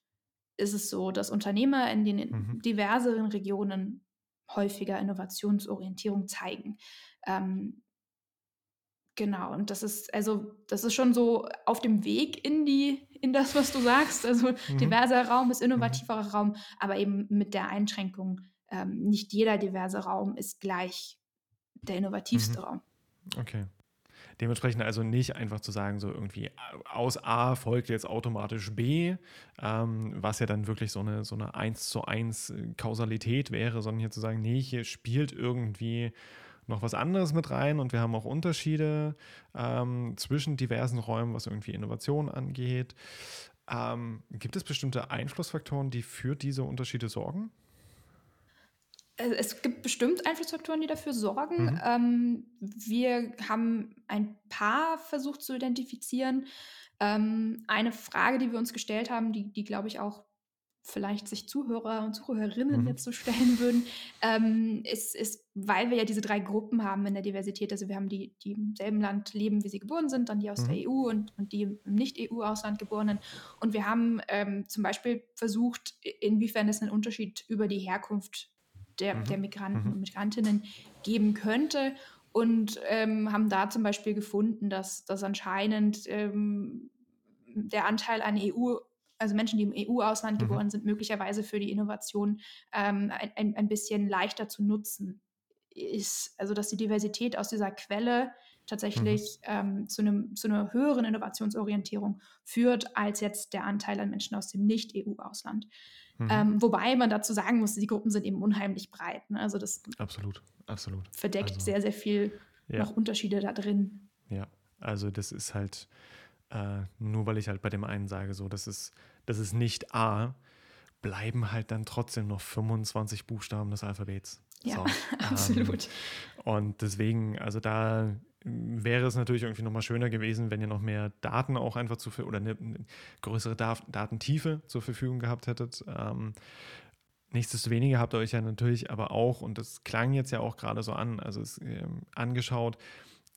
ist es so, dass Unternehmer in den mhm. diverseren Regionen häufiger Innovationsorientierung zeigen. Ähm, genau, und das ist also das ist schon so auf dem Weg in die in das, was du sagst. Also mhm. diverser Raum ist mhm. innovativerer Raum, aber eben mit der Einschränkung, ähm, nicht jeder diverse Raum ist gleich der innovativste mhm. Raum. Okay. Dementsprechend also nicht einfach zu sagen, so irgendwie aus A folgt jetzt automatisch B, ähm, was ja dann wirklich so eine, so eine 1 zu 1 äh, Kausalität wäre, sondern hier zu sagen, nee, hier spielt irgendwie noch was anderes mit rein und wir haben auch Unterschiede ähm, zwischen diversen Räumen, was irgendwie Innovation angeht. Ähm, gibt es bestimmte Einflussfaktoren, die für diese Unterschiede sorgen? Äh, es gibt bestimmt Einflussfaktoren, die dafür sorgen. Mhm. Ähm, wir haben ein paar versucht zu identifizieren. Ähm, eine Frage, die wir uns gestellt haben, die, die glaube ich auch vielleicht sich Zuhörer und Zuhörerinnen mhm. jetzt so stellen würden, ähm, ist, ist, weil wir ja diese drei Gruppen haben in der Diversität. Also wir haben die, die im selben Land leben, wie sie geboren sind, dann die aus mhm. der EU und, und die im Nicht-EU-Ausland geborenen. Und wir haben ähm, zum Beispiel versucht, inwiefern es einen Unterschied über die Herkunft der, mhm. der Migranten mhm. und Migrantinnen geben könnte. Und ähm, haben da zum Beispiel gefunden, dass, dass anscheinend ähm, der Anteil an EU also Menschen, die im EU-Ausland mhm. geboren sind, möglicherweise für die Innovation ähm, ein, ein bisschen leichter zu nutzen ist. Also dass die Diversität aus dieser Quelle tatsächlich mhm. ähm, zu, einem, zu einer höheren Innovationsorientierung führt, als jetzt der Anteil an Menschen aus dem Nicht-EU-Ausland. Mhm. Ähm, wobei man dazu sagen muss, die Gruppen sind eben unheimlich breit. Ne? Also das absolut, absolut. verdeckt also, sehr, sehr viel ja. noch Unterschiede da drin. Ja, also das ist halt äh, nur weil ich halt bei dem einen sage, so, das ist, das ist nicht A, bleiben halt dann trotzdem noch 25 Buchstaben des Alphabets. Ja, so, [laughs] absolut. Ähm, und deswegen, also da wäre es natürlich irgendwie nochmal schöner gewesen, wenn ihr noch mehr Daten auch einfach zu oder eine, größere da Datentiefe zur Verfügung gehabt hättet. Ähm, nichtsdestoweniger habt ihr euch ja natürlich aber auch, und das klang jetzt ja auch gerade so an, also es ähm, angeschaut,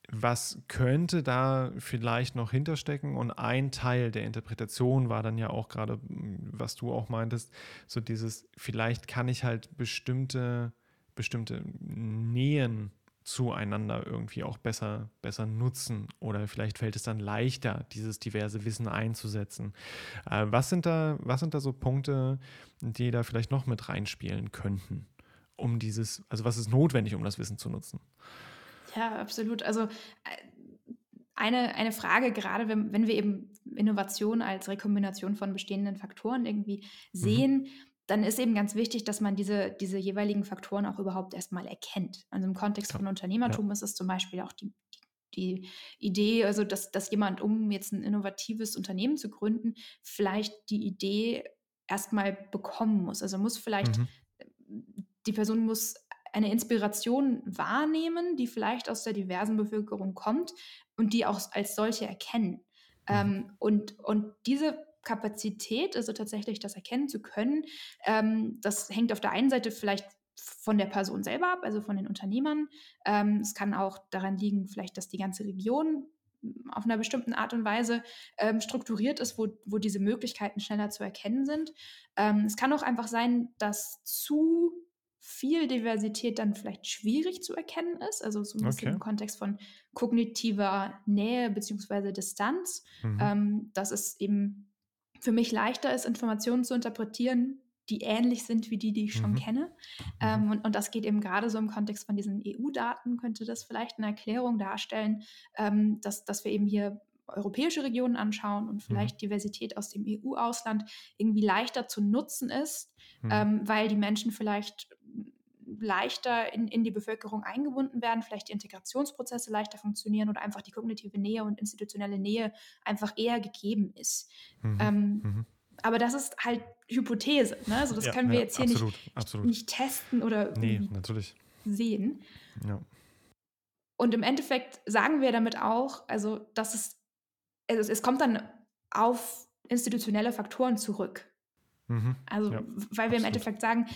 was könnte da vielleicht noch hinterstecken? Und ein Teil der Interpretation war dann ja auch gerade, was du auch meintest, so dieses, vielleicht kann ich halt bestimmte, bestimmte Nähen zueinander irgendwie auch besser, besser nutzen oder vielleicht fällt es dann leichter, dieses diverse Wissen einzusetzen. Äh, was, sind da, was sind da so Punkte, die da vielleicht noch mit reinspielen könnten, um dieses, also was ist notwendig, um das Wissen zu nutzen? Ja, absolut. Also äh, eine, eine Frage, gerade wenn, wenn wir eben Innovation als Rekombination von bestehenden Faktoren irgendwie mhm. sehen, mhm. Dann ist eben ganz wichtig, dass man diese, diese jeweiligen Faktoren auch überhaupt erstmal erkennt. Also im Kontext ja. von Unternehmertum ja. ist es zum Beispiel auch die, die Idee, also dass, dass jemand, um jetzt ein innovatives Unternehmen zu gründen, vielleicht die Idee erstmal bekommen muss. Also muss vielleicht, mhm. die Person muss eine Inspiration wahrnehmen, die vielleicht aus der diversen Bevölkerung kommt und die auch als solche erkennen. Mhm. Ähm, und, und diese Kapazität, also tatsächlich das erkennen zu können, ähm, das hängt auf der einen Seite vielleicht von der Person selber ab, also von den Unternehmern. Ähm, es kann auch daran liegen, vielleicht, dass die ganze Region auf einer bestimmten Art und Weise ähm, strukturiert ist, wo, wo diese Möglichkeiten schneller zu erkennen sind. Ähm, es kann auch einfach sein, dass zu viel Diversität dann vielleicht schwierig zu erkennen ist, also so ein bisschen okay. im Kontext von kognitiver Nähe bzw. Distanz, mhm. ähm, dass es eben für mich leichter ist, Informationen zu interpretieren, die ähnlich sind wie die, die ich schon mhm. kenne. Mhm. Ähm, und, und, das geht eben gerade so im Kontext von diesen EU-Daten, könnte das vielleicht eine Erklärung darstellen, ähm, dass, dass wir eben hier europäische Regionen anschauen und mhm. vielleicht mhm. Diversität aus dem EU-Ausland irgendwie leichter zu nutzen ist, mhm. ähm, weil die Menschen vielleicht leichter in, in die Bevölkerung eingebunden werden, vielleicht die Integrationsprozesse leichter funktionieren oder einfach die kognitive Nähe und institutionelle Nähe einfach eher gegeben ist. Mhm. Ähm, mhm. Aber das ist halt Hypothese. Ne? Also das ja, können wir ja, jetzt hier absolut, nicht, absolut. nicht testen oder nee, natürlich. sehen. Ja. Und im Endeffekt sagen wir damit auch, also dass es, also es kommt dann auf institutionelle Faktoren zurück. Mhm. Also, weil wir absolut. im Endeffekt sagen,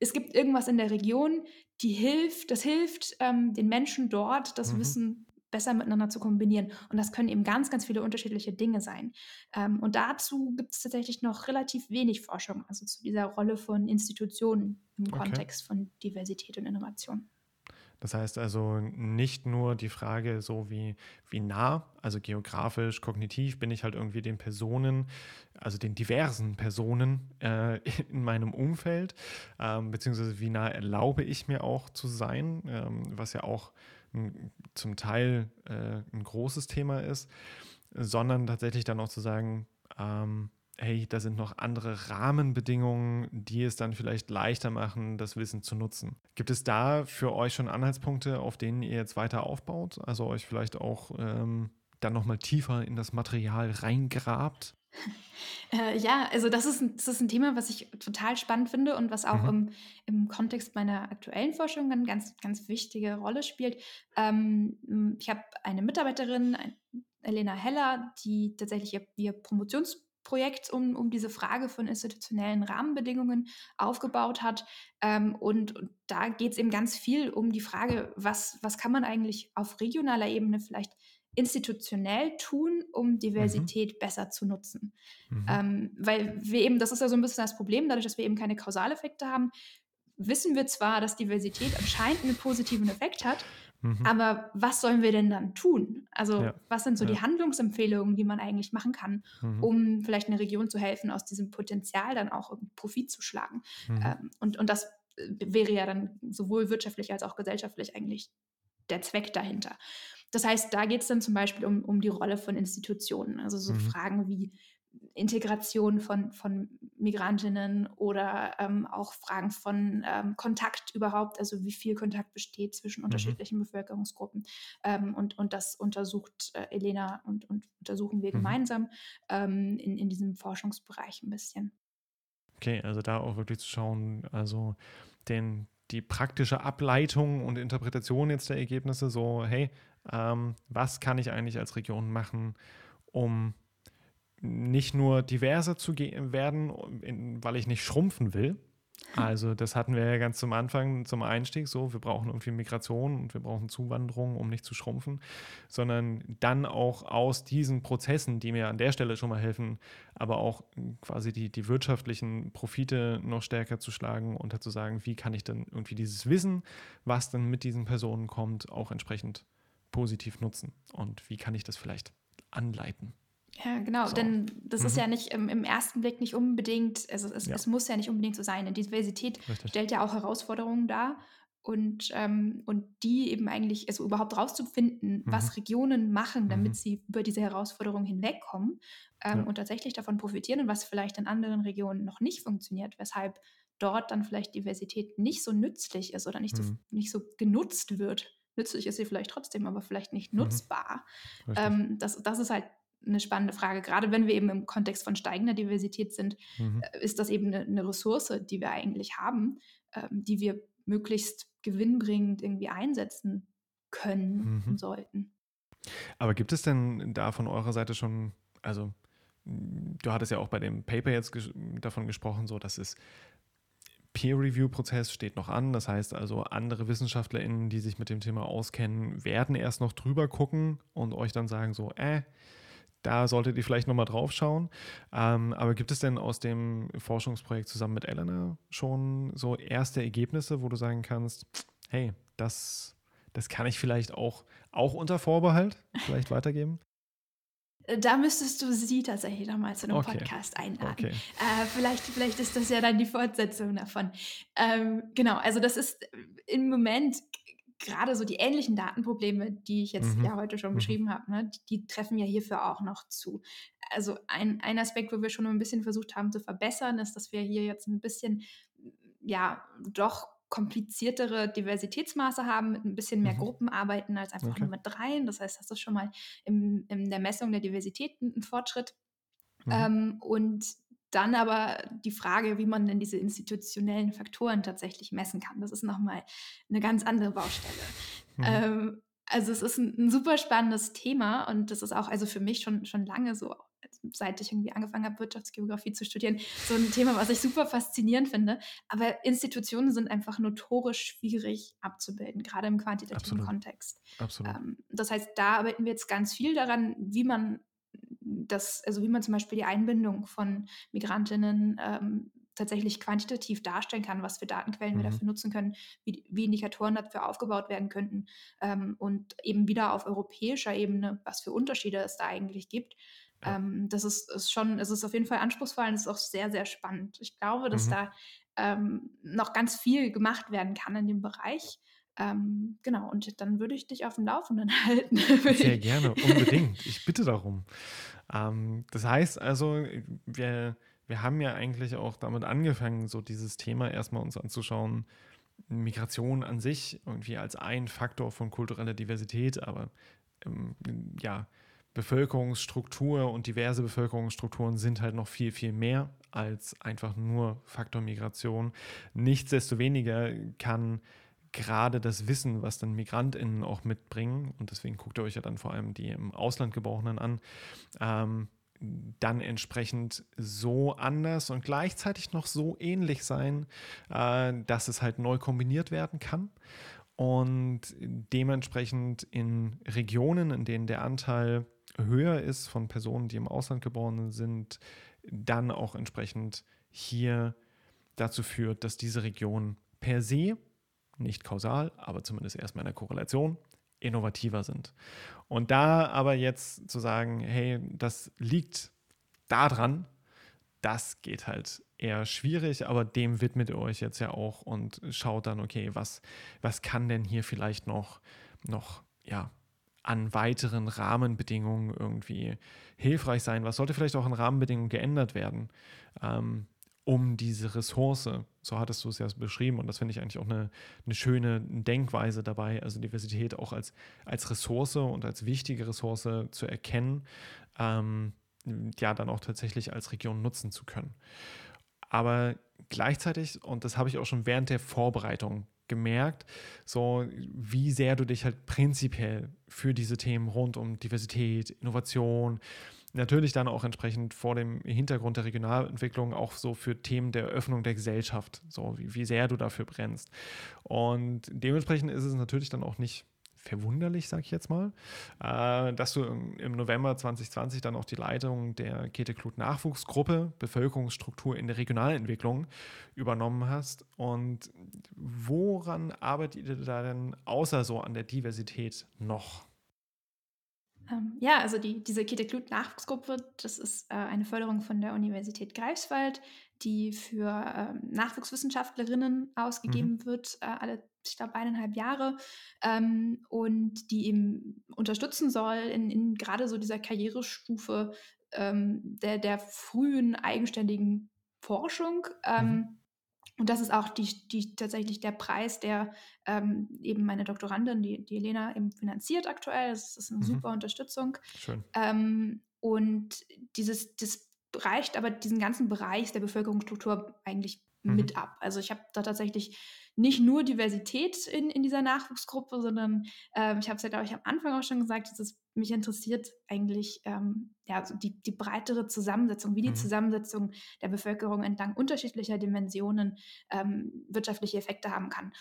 es gibt irgendwas in der Region, die hilft, das hilft ähm, den Menschen dort, das mhm. Wissen besser miteinander zu kombinieren. Und das können eben ganz, ganz viele unterschiedliche Dinge sein. Ähm, und dazu gibt es tatsächlich noch relativ wenig Forschung, also zu dieser Rolle von Institutionen im okay. Kontext von Diversität und Innovation. Das heißt also nicht nur die Frage so wie, wie nah, also geografisch, kognitiv bin ich halt irgendwie den Personen, also den diversen Personen äh, [laughs] in meinem Umfeld, ähm, beziehungsweise wie nah erlaube ich mir auch zu sein, ähm, was ja auch m, zum Teil äh, ein großes Thema ist, sondern tatsächlich dann auch zu sagen, ähm, hey, da sind noch andere Rahmenbedingungen, die es dann vielleicht leichter machen, das Wissen zu nutzen. Gibt es da für euch schon Anhaltspunkte, auf denen ihr jetzt weiter aufbaut? Also euch vielleicht auch ähm, dann nochmal tiefer in das Material reingrabt? [laughs] Äh, ja, also das ist, ein, das ist ein Thema, was ich total spannend finde und was auch mhm. im, im Kontext meiner aktuellen Forschung eine ganz, ganz wichtige Rolle spielt. Ähm, ich habe eine Mitarbeiterin, ein, Elena Heller, die tatsächlich ihr, ihr Promotionsprojekt um, um diese Frage von institutionellen Rahmenbedingungen aufgebaut hat. Ähm, und, und, da geht es eben ganz viel um die Frage, was, was kann man eigentlich auf regionaler Ebene vielleicht institutionell tun, um mhm. Diversität mhm. besser zu nutzen. Mhm. Ähm, weil wir eben, das ist ja so ein bisschen das Problem, dadurch, dass wir eben keine Kausaleffekte haben, wissen wir zwar, dass Diversität anscheinend einen positiven Effekt hat, mhm. aber was sollen wir denn dann tun? Also ja. was sind so ja. die Handlungsempfehlungen, die man eigentlich machen kann, mhm. um vielleicht einer Region zu helfen, aus diesem Potenzial dann auch Profit zu schlagen? Mhm. Ähm, und, und das äh, wäre ja dann sowohl wirtschaftlich als auch gesellschaftlich eigentlich der Zweck dahinter. Das heißt, da geht es dann zum Beispiel um, um die Rolle von Institutionen, also so mhm. Fragen wie Integration von, von Migrantinnen oder ähm, auch Fragen von ähm, Kontakt überhaupt, also wie viel Kontakt besteht zwischen mhm. unterschiedlichen Bevölkerungsgruppen. Ähm, und, und das untersucht äh, Elena und, und untersuchen wir mhm. gemeinsam ähm, in, in diesem Forschungsbereich ein bisschen. Okay, also da auch wirklich zu schauen, also den, die praktische Ableitung und Interpretation jetzt der Ergebnisse, so, hey, ähm, was kann ich eigentlich als Region machen, um nicht nur diverser zu werden, in, weil ich nicht schrumpfen will. Also das hatten wir ja ganz zum Anfang, zum Einstieg so, wir brauchen irgendwie Migration und wir brauchen Zuwanderung, um nicht zu schrumpfen, sondern dann auch aus diesen Prozessen, die mir an der Stelle schon mal helfen, aber auch quasi die, die wirtschaftlichen Profite noch stärker zu schlagen und zu sagen, wie kann ich dann irgendwie dieses Wissen, was dann mit diesen Personen kommt, auch entsprechend positiv nutzen und wie kann ich das vielleicht anleiten. Ja, genau, so. denn das mhm. ist ja nicht im, im, ersten Blick nicht unbedingt, also es, ja. es, muss ja nicht unbedingt so sein. Die Diversität Richtig. stellt ja auch Herausforderungen dar und, ähm, und die eben eigentlich, also überhaupt rauszufinden, mhm. was Regionen machen, damit mhm. sie über diese Herausforderungen hinwegkommen ähm, ja. und tatsächlich davon profitieren und was vielleicht in anderen Regionen noch nicht funktioniert, weshalb dort dann vielleicht Diversität nicht so nützlich ist oder nicht, so, mhm. nicht so genutzt wird. Nützlich ist sie vielleicht trotzdem, aber vielleicht nicht mhm. nutzbar. Ähm, das, das ist halt eine spannende Frage. Gerade wenn wir eben im Kontext von steigender Diversität sind, mhm. Äh, ist das eben eine, eine, Ressource, die wir eigentlich haben, ähm, die wir möglichst gewinnbringend irgendwie einsetzen können mhm. und sollten. Aber gibt es denn da von eurer Seite schon, also du hattest ja auch bei dem Paper jetzt ges davon gesprochen, so dass es Peer-Review-Prozess steht noch an. Das heißt also, andere WissenschaftlerInnen, die sich mit dem Thema auskennen, werden erst noch drüber gucken und euch dann sagen, so, äh, da solltet ihr vielleicht nochmal drauf schauen. Ähm, aber gibt es denn aus dem Forschungsprojekt zusammen mit Elena schon so erste Ergebnisse, wo du sagen kannst, hey, das, das kann ich vielleicht auch, auch unter Vorbehalt vielleicht weitergeben? [laughs] Da müsstest du sie tatsächlich nochmal zu einem okay. Podcast einladen. Okay. Äh, vielleicht, vielleicht ist das ja dann die Fortsetzung davon. Ähm, genau, also das ist im Moment gerade so die ähnlichen Datenprobleme, die ich jetzt mhm. ja heute schon mhm. beschrieben habe, ne, die, die, treffen ja hierfür auch noch zu. Also ein, ein Aspekt, wo wir schon ein bisschen versucht haben zu verbessern, ist, dass wir hier jetzt ein bisschen, ja, doch kompliziertere Diversitätsmaße haben, mit ein bisschen mehr mhm. Gruppen arbeiten als einfach okay. nur mit dreien. Das heißt, das ist schon mal im, in der Messung der Diversität ein Fortschritt. Mhm. Ähm, und dann aber die Frage, wie man denn diese institutionellen Faktoren tatsächlich messen kann. Das ist nochmal eine ganz andere Baustelle. Mhm. Ähm, also es ist ein, ein, super spannendes Thema und das ist auch also für mich schon, schon lange so, seit ich irgendwie angefangen habe, Wirtschaftsgeografie zu studieren, so ein Thema, was ich super faszinierend finde. Aber Institutionen sind einfach notorisch schwierig abzubilden, gerade im quantitativen Absolut. Kontext. Absolut. Ähm, das heißt, da arbeiten wir jetzt ganz viel daran, wie man das, also wie man zum Beispiel die Einbindung von Migrantinnen ähm, tatsächlich quantitativ darstellen kann, was für Datenquellen mhm. wir dafür nutzen können, wie, wie, Indikatoren dafür aufgebaut werden könnten ähm, und eben wieder auf europäischer Ebene, was für Unterschiede es da eigentlich gibt. Ja. Ähm, das ist, ist, schon, es ist auf jeden Fall anspruchsvoll und es ist auch sehr, sehr spannend. Ich glaube, dass mhm. da ähm, noch ganz viel gemacht werden kann in dem Bereich. Ähm, genau, und dann würde ich dich auf dem Laufenden [laughs] halten. Sehr gerne, unbedingt. Ich bitte [laughs] darum. Ähm, das heißt also, wir, wir haben ja eigentlich auch damit angefangen, so dieses Thema erstmal uns anzuschauen. Migration an sich irgendwie als ein Faktor von kultureller Diversität, aber ähm, ja, Bevölkerungsstruktur und diverse Bevölkerungsstrukturen sind halt noch viel, viel mehr als einfach nur Faktor Migration. Nichtsdestoweniger kann gerade das Wissen, was dann MigrantInnen auch mitbringen, und deswegen guckt ihr euch ja dann vor allem die im Ausland Geborenen an, ähm, dann entsprechend so anders und gleichzeitig noch so ähnlich sein, äh, dass es halt neu kombiniert werden kann. Und dementsprechend in Regionen, in denen der Anteil höher ist von Personen, die im Ausland geboren sind, dann auch entsprechend hier dazu führt, dass diese Region per se, nicht kausal, aber zumindest erstmal in der Korrelation, innovativer sind. Und da aber jetzt zu sagen, hey, das liegt daran, das geht halt eher schwierig, aber dem widmet ihr euch jetzt ja auch und schaut dann, okay, was, was kann denn hier vielleicht noch, noch ja, an weiteren Rahmenbedingungen irgendwie hilfreich sein? Was sollte vielleicht auch an Rahmenbedingungen geändert werden? Ähm, um diese Ressource, so hattest du es ja beschrieben, und das finde ich eigentlich auch eine, eine schöne Denkweise dabei, also Diversität auch als, als Ressource und als wichtige Ressource zu erkennen, ähm, ja, dann auch tatsächlich als Region nutzen zu können. Aber gleichzeitig, und das habe ich auch schon während der Vorbereitung gemerkt, so wie sehr du dich halt prinzipiell für diese Themen rund um Diversität, Innovation, natürlich dann auch entsprechend vor dem Hintergrund der Regionalentwicklung auch so für Themen der Öffnung der Gesellschaft, so wie, wie sehr du dafür brennst. Und dementsprechend ist es natürlich dann auch nicht verwunderlich, sage ich jetzt mal, äh, dass du im November 2020 dann auch die Leitung der Käthe-Klut-Nachwuchsgruppe Bevölkerungsstruktur in der Regionalentwicklung übernommen hast. Und woran arbeitet ihr da denn außer so an der Diversität noch? Ähm, ja, also die, diese Kita-Glut-Nachwuchsgruppe, das ist äh, eine Förderung von der Universität Greifswald, die für ähm, Nachwuchswissenschaftlerinnen ausgegeben mhm. wird, äh, alle, ich glaube, eineinhalb Jahre, ähm, und die eben unterstützen soll in, in gerade so dieser Karrierestufe der, der frühen eigenständigen Forschung. Mhm. Und das ist auch die, die, tatsächlich der Preis, der ähm, eben meine Doktorandin, die, die Elena, eben finanziert aktuell. Das ist eine mhm. super Unterstützung. Schön. Ähm, und dieses, das reicht aber diesen ganzen Bereich der Bevölkerungsstruktur eigentlich mhm. mit ab. Also ich habe da tatsächlich nicht nur Diversität in, in dieser Nachwuchsgruppe, sondern äh, ich habe es ja, glaube ich, am Anfang auch schon gesagt, dass es mich interessiert eigentlich ähm, ja, so die, die breitere Zusammensetzung, wie die mhm. Zusammensetzung der Bevölkerung entlang unterschiedlicher Dimensionen ähm, wirtschaftliche Effekte haben kann.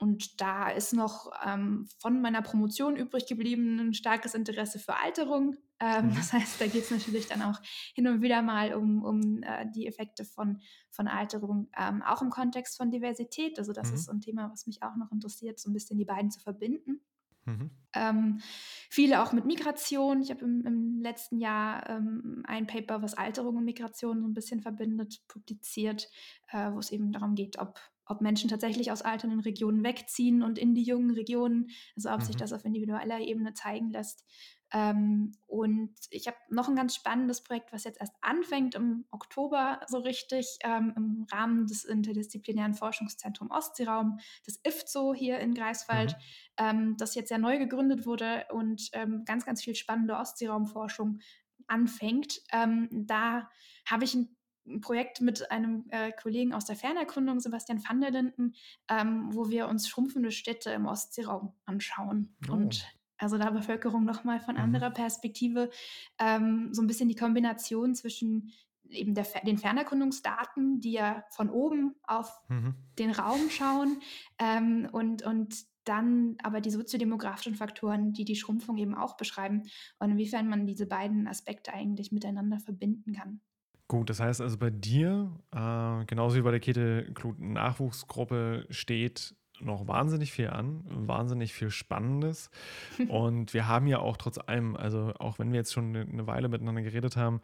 Und da ist noch ähm, von meiner Promotion übrig geblieben ein starkes Interesse für Alterung. Ähm, mhm. Das heißt, da geht es natürlich dann auch hin und wieder mal um, um äh, die Effekte von, von Alterung, ähm, auch im Kontext von Diversität. Also das mhm. ist so ein Thema, was mich auch noch interessiert, so ein bisschen die beiden zu verbinden. Mhm. Ähm, viele auch mit Migration. Ich habe im, im, letzten Jahr ähm, ein Paper, was Alterung und Migration so ein bisschen verbindet, publiziert, äh, wo es eben darum geht, ob, ob Menschen tatsächlich aus alternden Regionen wegziehen und in die jungen Regionen, also ob mhm. sich das auf individueller Ebene zeigen lässt. Ähm, und ich habe noch ein ganz spannendes Projekt, was jetzt erst anfängt im Oktober so richtig ähm, im Rahmen des interdisziplinären Forschungszentrums Ostseeraum, das IFZO hier in Greifswald, mhm. ähm, das jetzt ja neu gegründet wurde und ähm, ganz, ganz viel spannende Ostseeraumforschung anfängt. Ähm, da habe ich ein ein Projekt mit einem äh, Kollegen aus der Fernerkundung, Sebastian van der Linden, ähm, wo wir uns schrumpfende Städte im Ostseeraum anschauen. Oh. Und also da Bevölkerung nochmal von mhm. anderer Perspektive, ähm, so ein bisschen die Kombination zwischen eben der, den Fernerkundungsdaten, die ja von oben auf mhm. den Raum schauen ähm, und, und dann aber die soziodemografischen Faktoren, die die Schrumpfung eben auch beschreiben und inwiefern man diese beiden Aspekte eigentlich miteinander verbinden kann. Gut, das heißt also bei dir, äh, genauso wie bei der Kete Nachwuchsgruppe, steht noch wahnsinnig viel an, wahnsinnig viel Spannendes. [laughs] Und wir haben ja auch trotz allem, also auch wenn wir jetzt schon eine Weile miteinander geredet haben,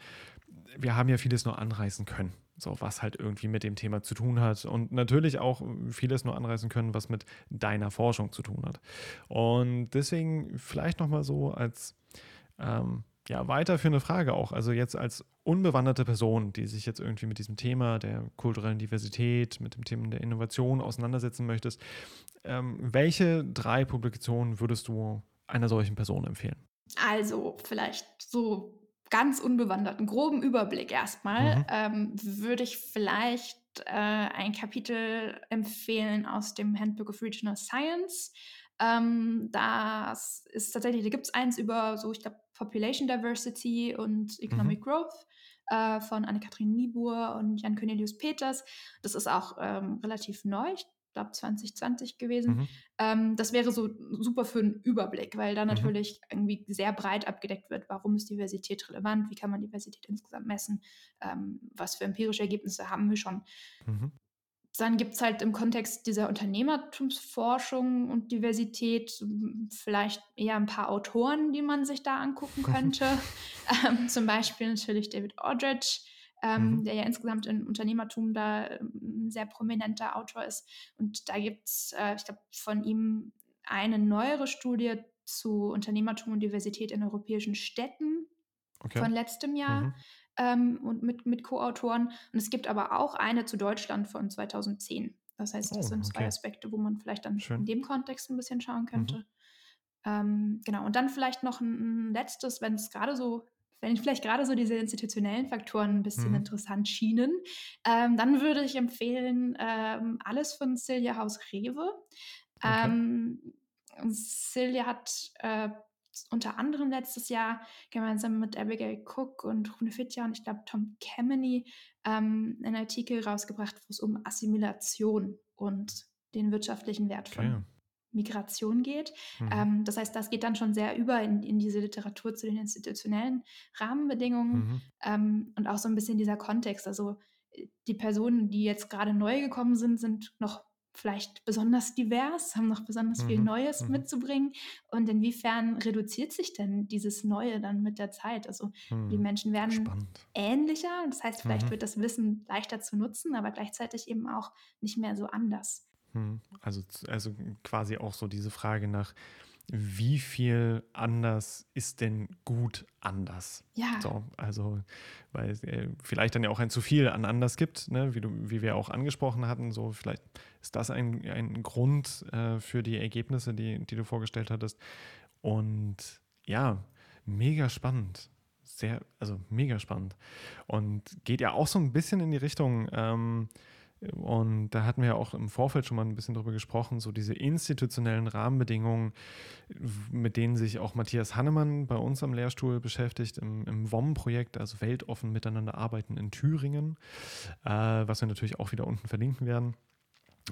wir haben ja vieles nur anreißen können. So, was halt irgendwie mit dem Thema zu tun hat. Und natürlich auch vieles nur anreißen können, was mit deiner Forschung zu tun hat. Und deswegen vielleicht nochmal so als ähm, ja, weiterführende Frage auch. Also jetzt als unbewanderte Person, die sich jetzt irgendwie mit diesem Thema der kulturellen Diversität, mit dem Thema der Innovation auseinandersetzen möchtest, ähm, welche drei Publikationen würdest du einer solchen Person empfehlen? Also vielleicht so ganz unbewanderten, groben Überblick erstmal, mhm. ähm, würde ich vielleicht äh, ein Kapitel empfehlen aus dem Handbook of Regional Science. Ähm, das ist tatsächlich, da gibt es eins über so, ich glaube, Population Diversity und Economic mhm. Growth äh, von Anne-Kathrin Niebuhr und Jan Cornelius Peters. Das ist auch ähm, relativ neu. Ich glaube 2020 gewesen. Mhm. Ähm, das wäre so super für einen Überblick, weil da mhm. natürlich irgendwie sehr breit abgedeckt wird, warum ist Diversität relevant, wie kann man Diversität insgesamt messen, ähm, was für empirische Ergebnisse haben wir schon. Mhm. Dann gibt es halt im Kontext dieser Unternehmertumsforschung und Diversität hm, vielleicht eher ein paar Autoren, die man sich da angucken [laughs] könnte. ähm, zum Beispiel natürlich David Aldrich, ähm, mhm. der ja insgesamt im Unternehmertum da ähm, ein sehr prominenter Autor ist. Und da gibt es, äh, ich glaube, von ihm eine neuere Studie zu Unternehmertum und Diversität in europäischen Städten okay. von letztem Jahr. Mhm. Ähm, und mit, mit Co-Autoren. Und es gibt aber auch eine zu Deutschland von 2010. Das heißt, das oh, sind zwei Aspekte, wo man vielleicht dann Schön. in dem Kontext ein bisschen schauen könnte. Mhm. Ähm, genau, und dann vielleicht noch ein, letztes, wenn es gerade so wenn vielleicht gerade so diese institutionellen Faktoren ein bisschen mhm. interessant schienen, ähm, dann würde ich empfehlen, ähm, alles von Silja Haus Rewe. Okay. Ähm, Silja hat äh, unter anderem letztes Jahr gemeinsam mit Abigail Cook und Rune Fitja und ich glaube Tom Kemeny ähm, einen Artikel rausgebracht, wo es um Assimilation und den wirtschaftlichen Wert von okay. Migration geht. Mhm. Ähm, das heißt, das geht dann schon sehr über in, in diese Literatur zu den institutionellen Rahmenbedingungen mhm. ähm, und auch so ein bisschen dieser Kontext. Also äh, die Personen, die jetzt gerade neu gekommen sind, sind noch vielleicht besonders divers, haben noch besonders mhm. viel Neues mhm. mitzubringen. Und inwiefern reduziert sich denn dieses Neue dann mit der Zeit? Also mhm. die Menschen werden Spannend. ähnlicher. Das heißt, vielleicht mhm. wird das Wissen leichter zu nutzen, aber gleichzeitig eben auch nicht mehr so anders. Hm, also, also quasi auch so diese Frage nach, wie viel anders ist denn gut anders? Ja. So, also, weil es äh, vielleicht dann ja auch ein zu viel an anders gibt, ne? wie, du, wie wir auch angesprochen hatten. So, vielleicht ist das ein, ein Grund äh, für die Ergebnisse, die, die du vorgestellt hattest. Und ja, mega spannend. Sehr, also mega spannend. Und geht ja auch so ein bisschen in die Richtung, ähm, und da hatten wir auch im Vorfeld schon mal ein bisschen drüber gesprochen, so diese institutionellen Rahmenbedingungen, mit denen sich auch Matthias Hannemann bei uns am Lehrstuhl beschäftigt, im, im WOM-Projekt, also Weltoffen miteinander arbeiten in Thüringen, äh, was wir natürlich auch wieder unten verlinken werden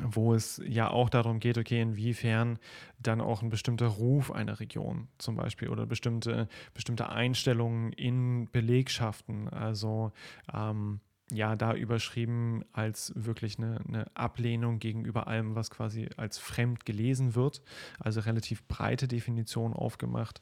wo es ja auch darum geht, okay, inwiefern dann auch ein bestimmter Ruf einer Region zum Beispiel oder bestimmte, bestimmte Einstellungen in Belegschaften, also ähm, ja da überschrieben als wirklich eine, eine, Ablehnung gegenüber allem, was quasi als fremd gelesen wird. Also relativ breite Definition aufgemacht,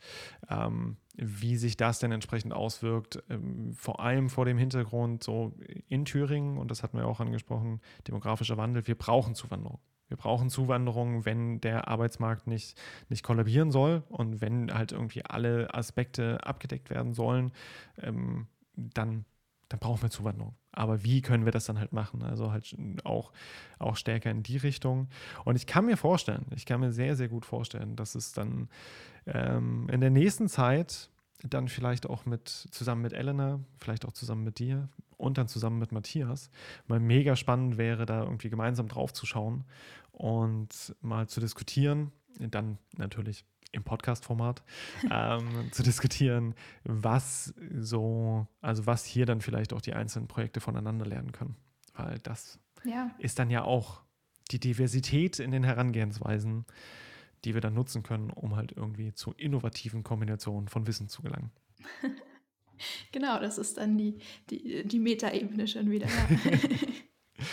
ähm, wie sich das denn entsprechend auswirkt, ähm, vor allem vor dem Hintergrund so in Thüringen, und das hatten wir auch angesprochen, demografischer Wandel, wir brauchen Zuwanderung. Wir brauchen Zuwanderung, wenn der Arbeitsmarkt nicht, nicht kollabieren soll und wenn halt irgendwie alle Aspekte abgedeckt werden sollen, ähm, dann dann brauchen wir Zuwanderung. Aber wie können wir das dann halt machen? Also halt auch, auch stärker in die Richtung. Und ich kann mir vorstellen, ich kann mir sehr, sehr gut vorstellen, dass es dann ähm, in der nächsten Zeit dann vielleicht auch mit zusammen mit Elena, vielleicht auch zusammen mit dir und dann zusammen mit Matthias mal mega spannend wäre, da irgendwie gemeinsam drauf zu schauen und mal zu diskutieren. Dann natürlich im Podcast-Format ähm, zu diskutieren, was so, also was hier dann vielleicht auch die einzelnen Projekte voneinander lernen können. Weil das ja. ist dann ja auch die Diversität in den Herangehensweisen, die wir dann nutzen können, um halt irgendwie zu innovativen Kombinationen von Wissen zu gelangen. [laughs] Genau, das ist dann die, die, die Metaebene schon wieder. Ja. [laughs]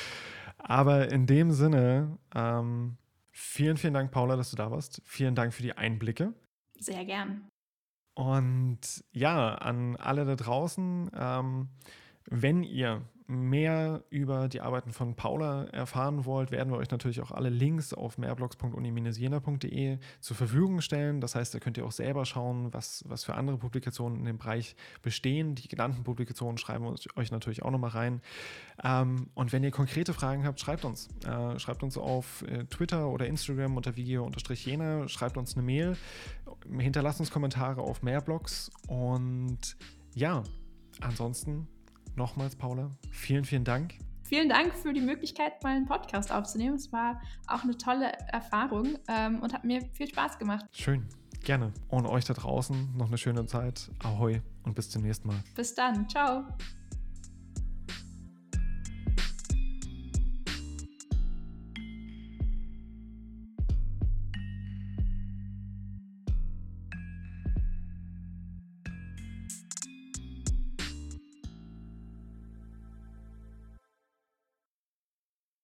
Aber in dem Sinne, ähm, Vielen, vielen Dank, Paula, dass du da warst. Vielen Dank für die Einblicke. Sehr gern. Und ja, an alle da draußen, ähm, wenn ihr mehr über die Arbeiten von Paula erfahren wollt, werden wir euch natürlich auch alle Links auf mehrblogs.uni-jena.de zur Verfügung stellen. Das heißt, da könnt ihr auch selber schauen, was, was für andere Publikationen in dem Bereich bestehen. Die genannten Publikationen schreiben wir euch natürlich auch nochmal rein. Ähm, und wenn ihr konkrete Fragen habt, schreibt uns. Äh, schreibt uns auf äh, Twitter oder Instagram unter video-jena, schreibt uns eine Mail hinterlasst uns Kommentare auf mehr Blogs und ja, ansonsten nochmals, Paula, vielen, vielen Dank. Vielen Dank für die Möglichkeit, mal einen Podcast aufzunehmen. Es war auch eine tolle Erfahrung ähm, und hat mir viel Spaß gemacht. Schön, gerne. Und euch da draußen noch eine schöne Zeit. Ahoi und bis zum nächsten Mal. Bis dann. Ciao.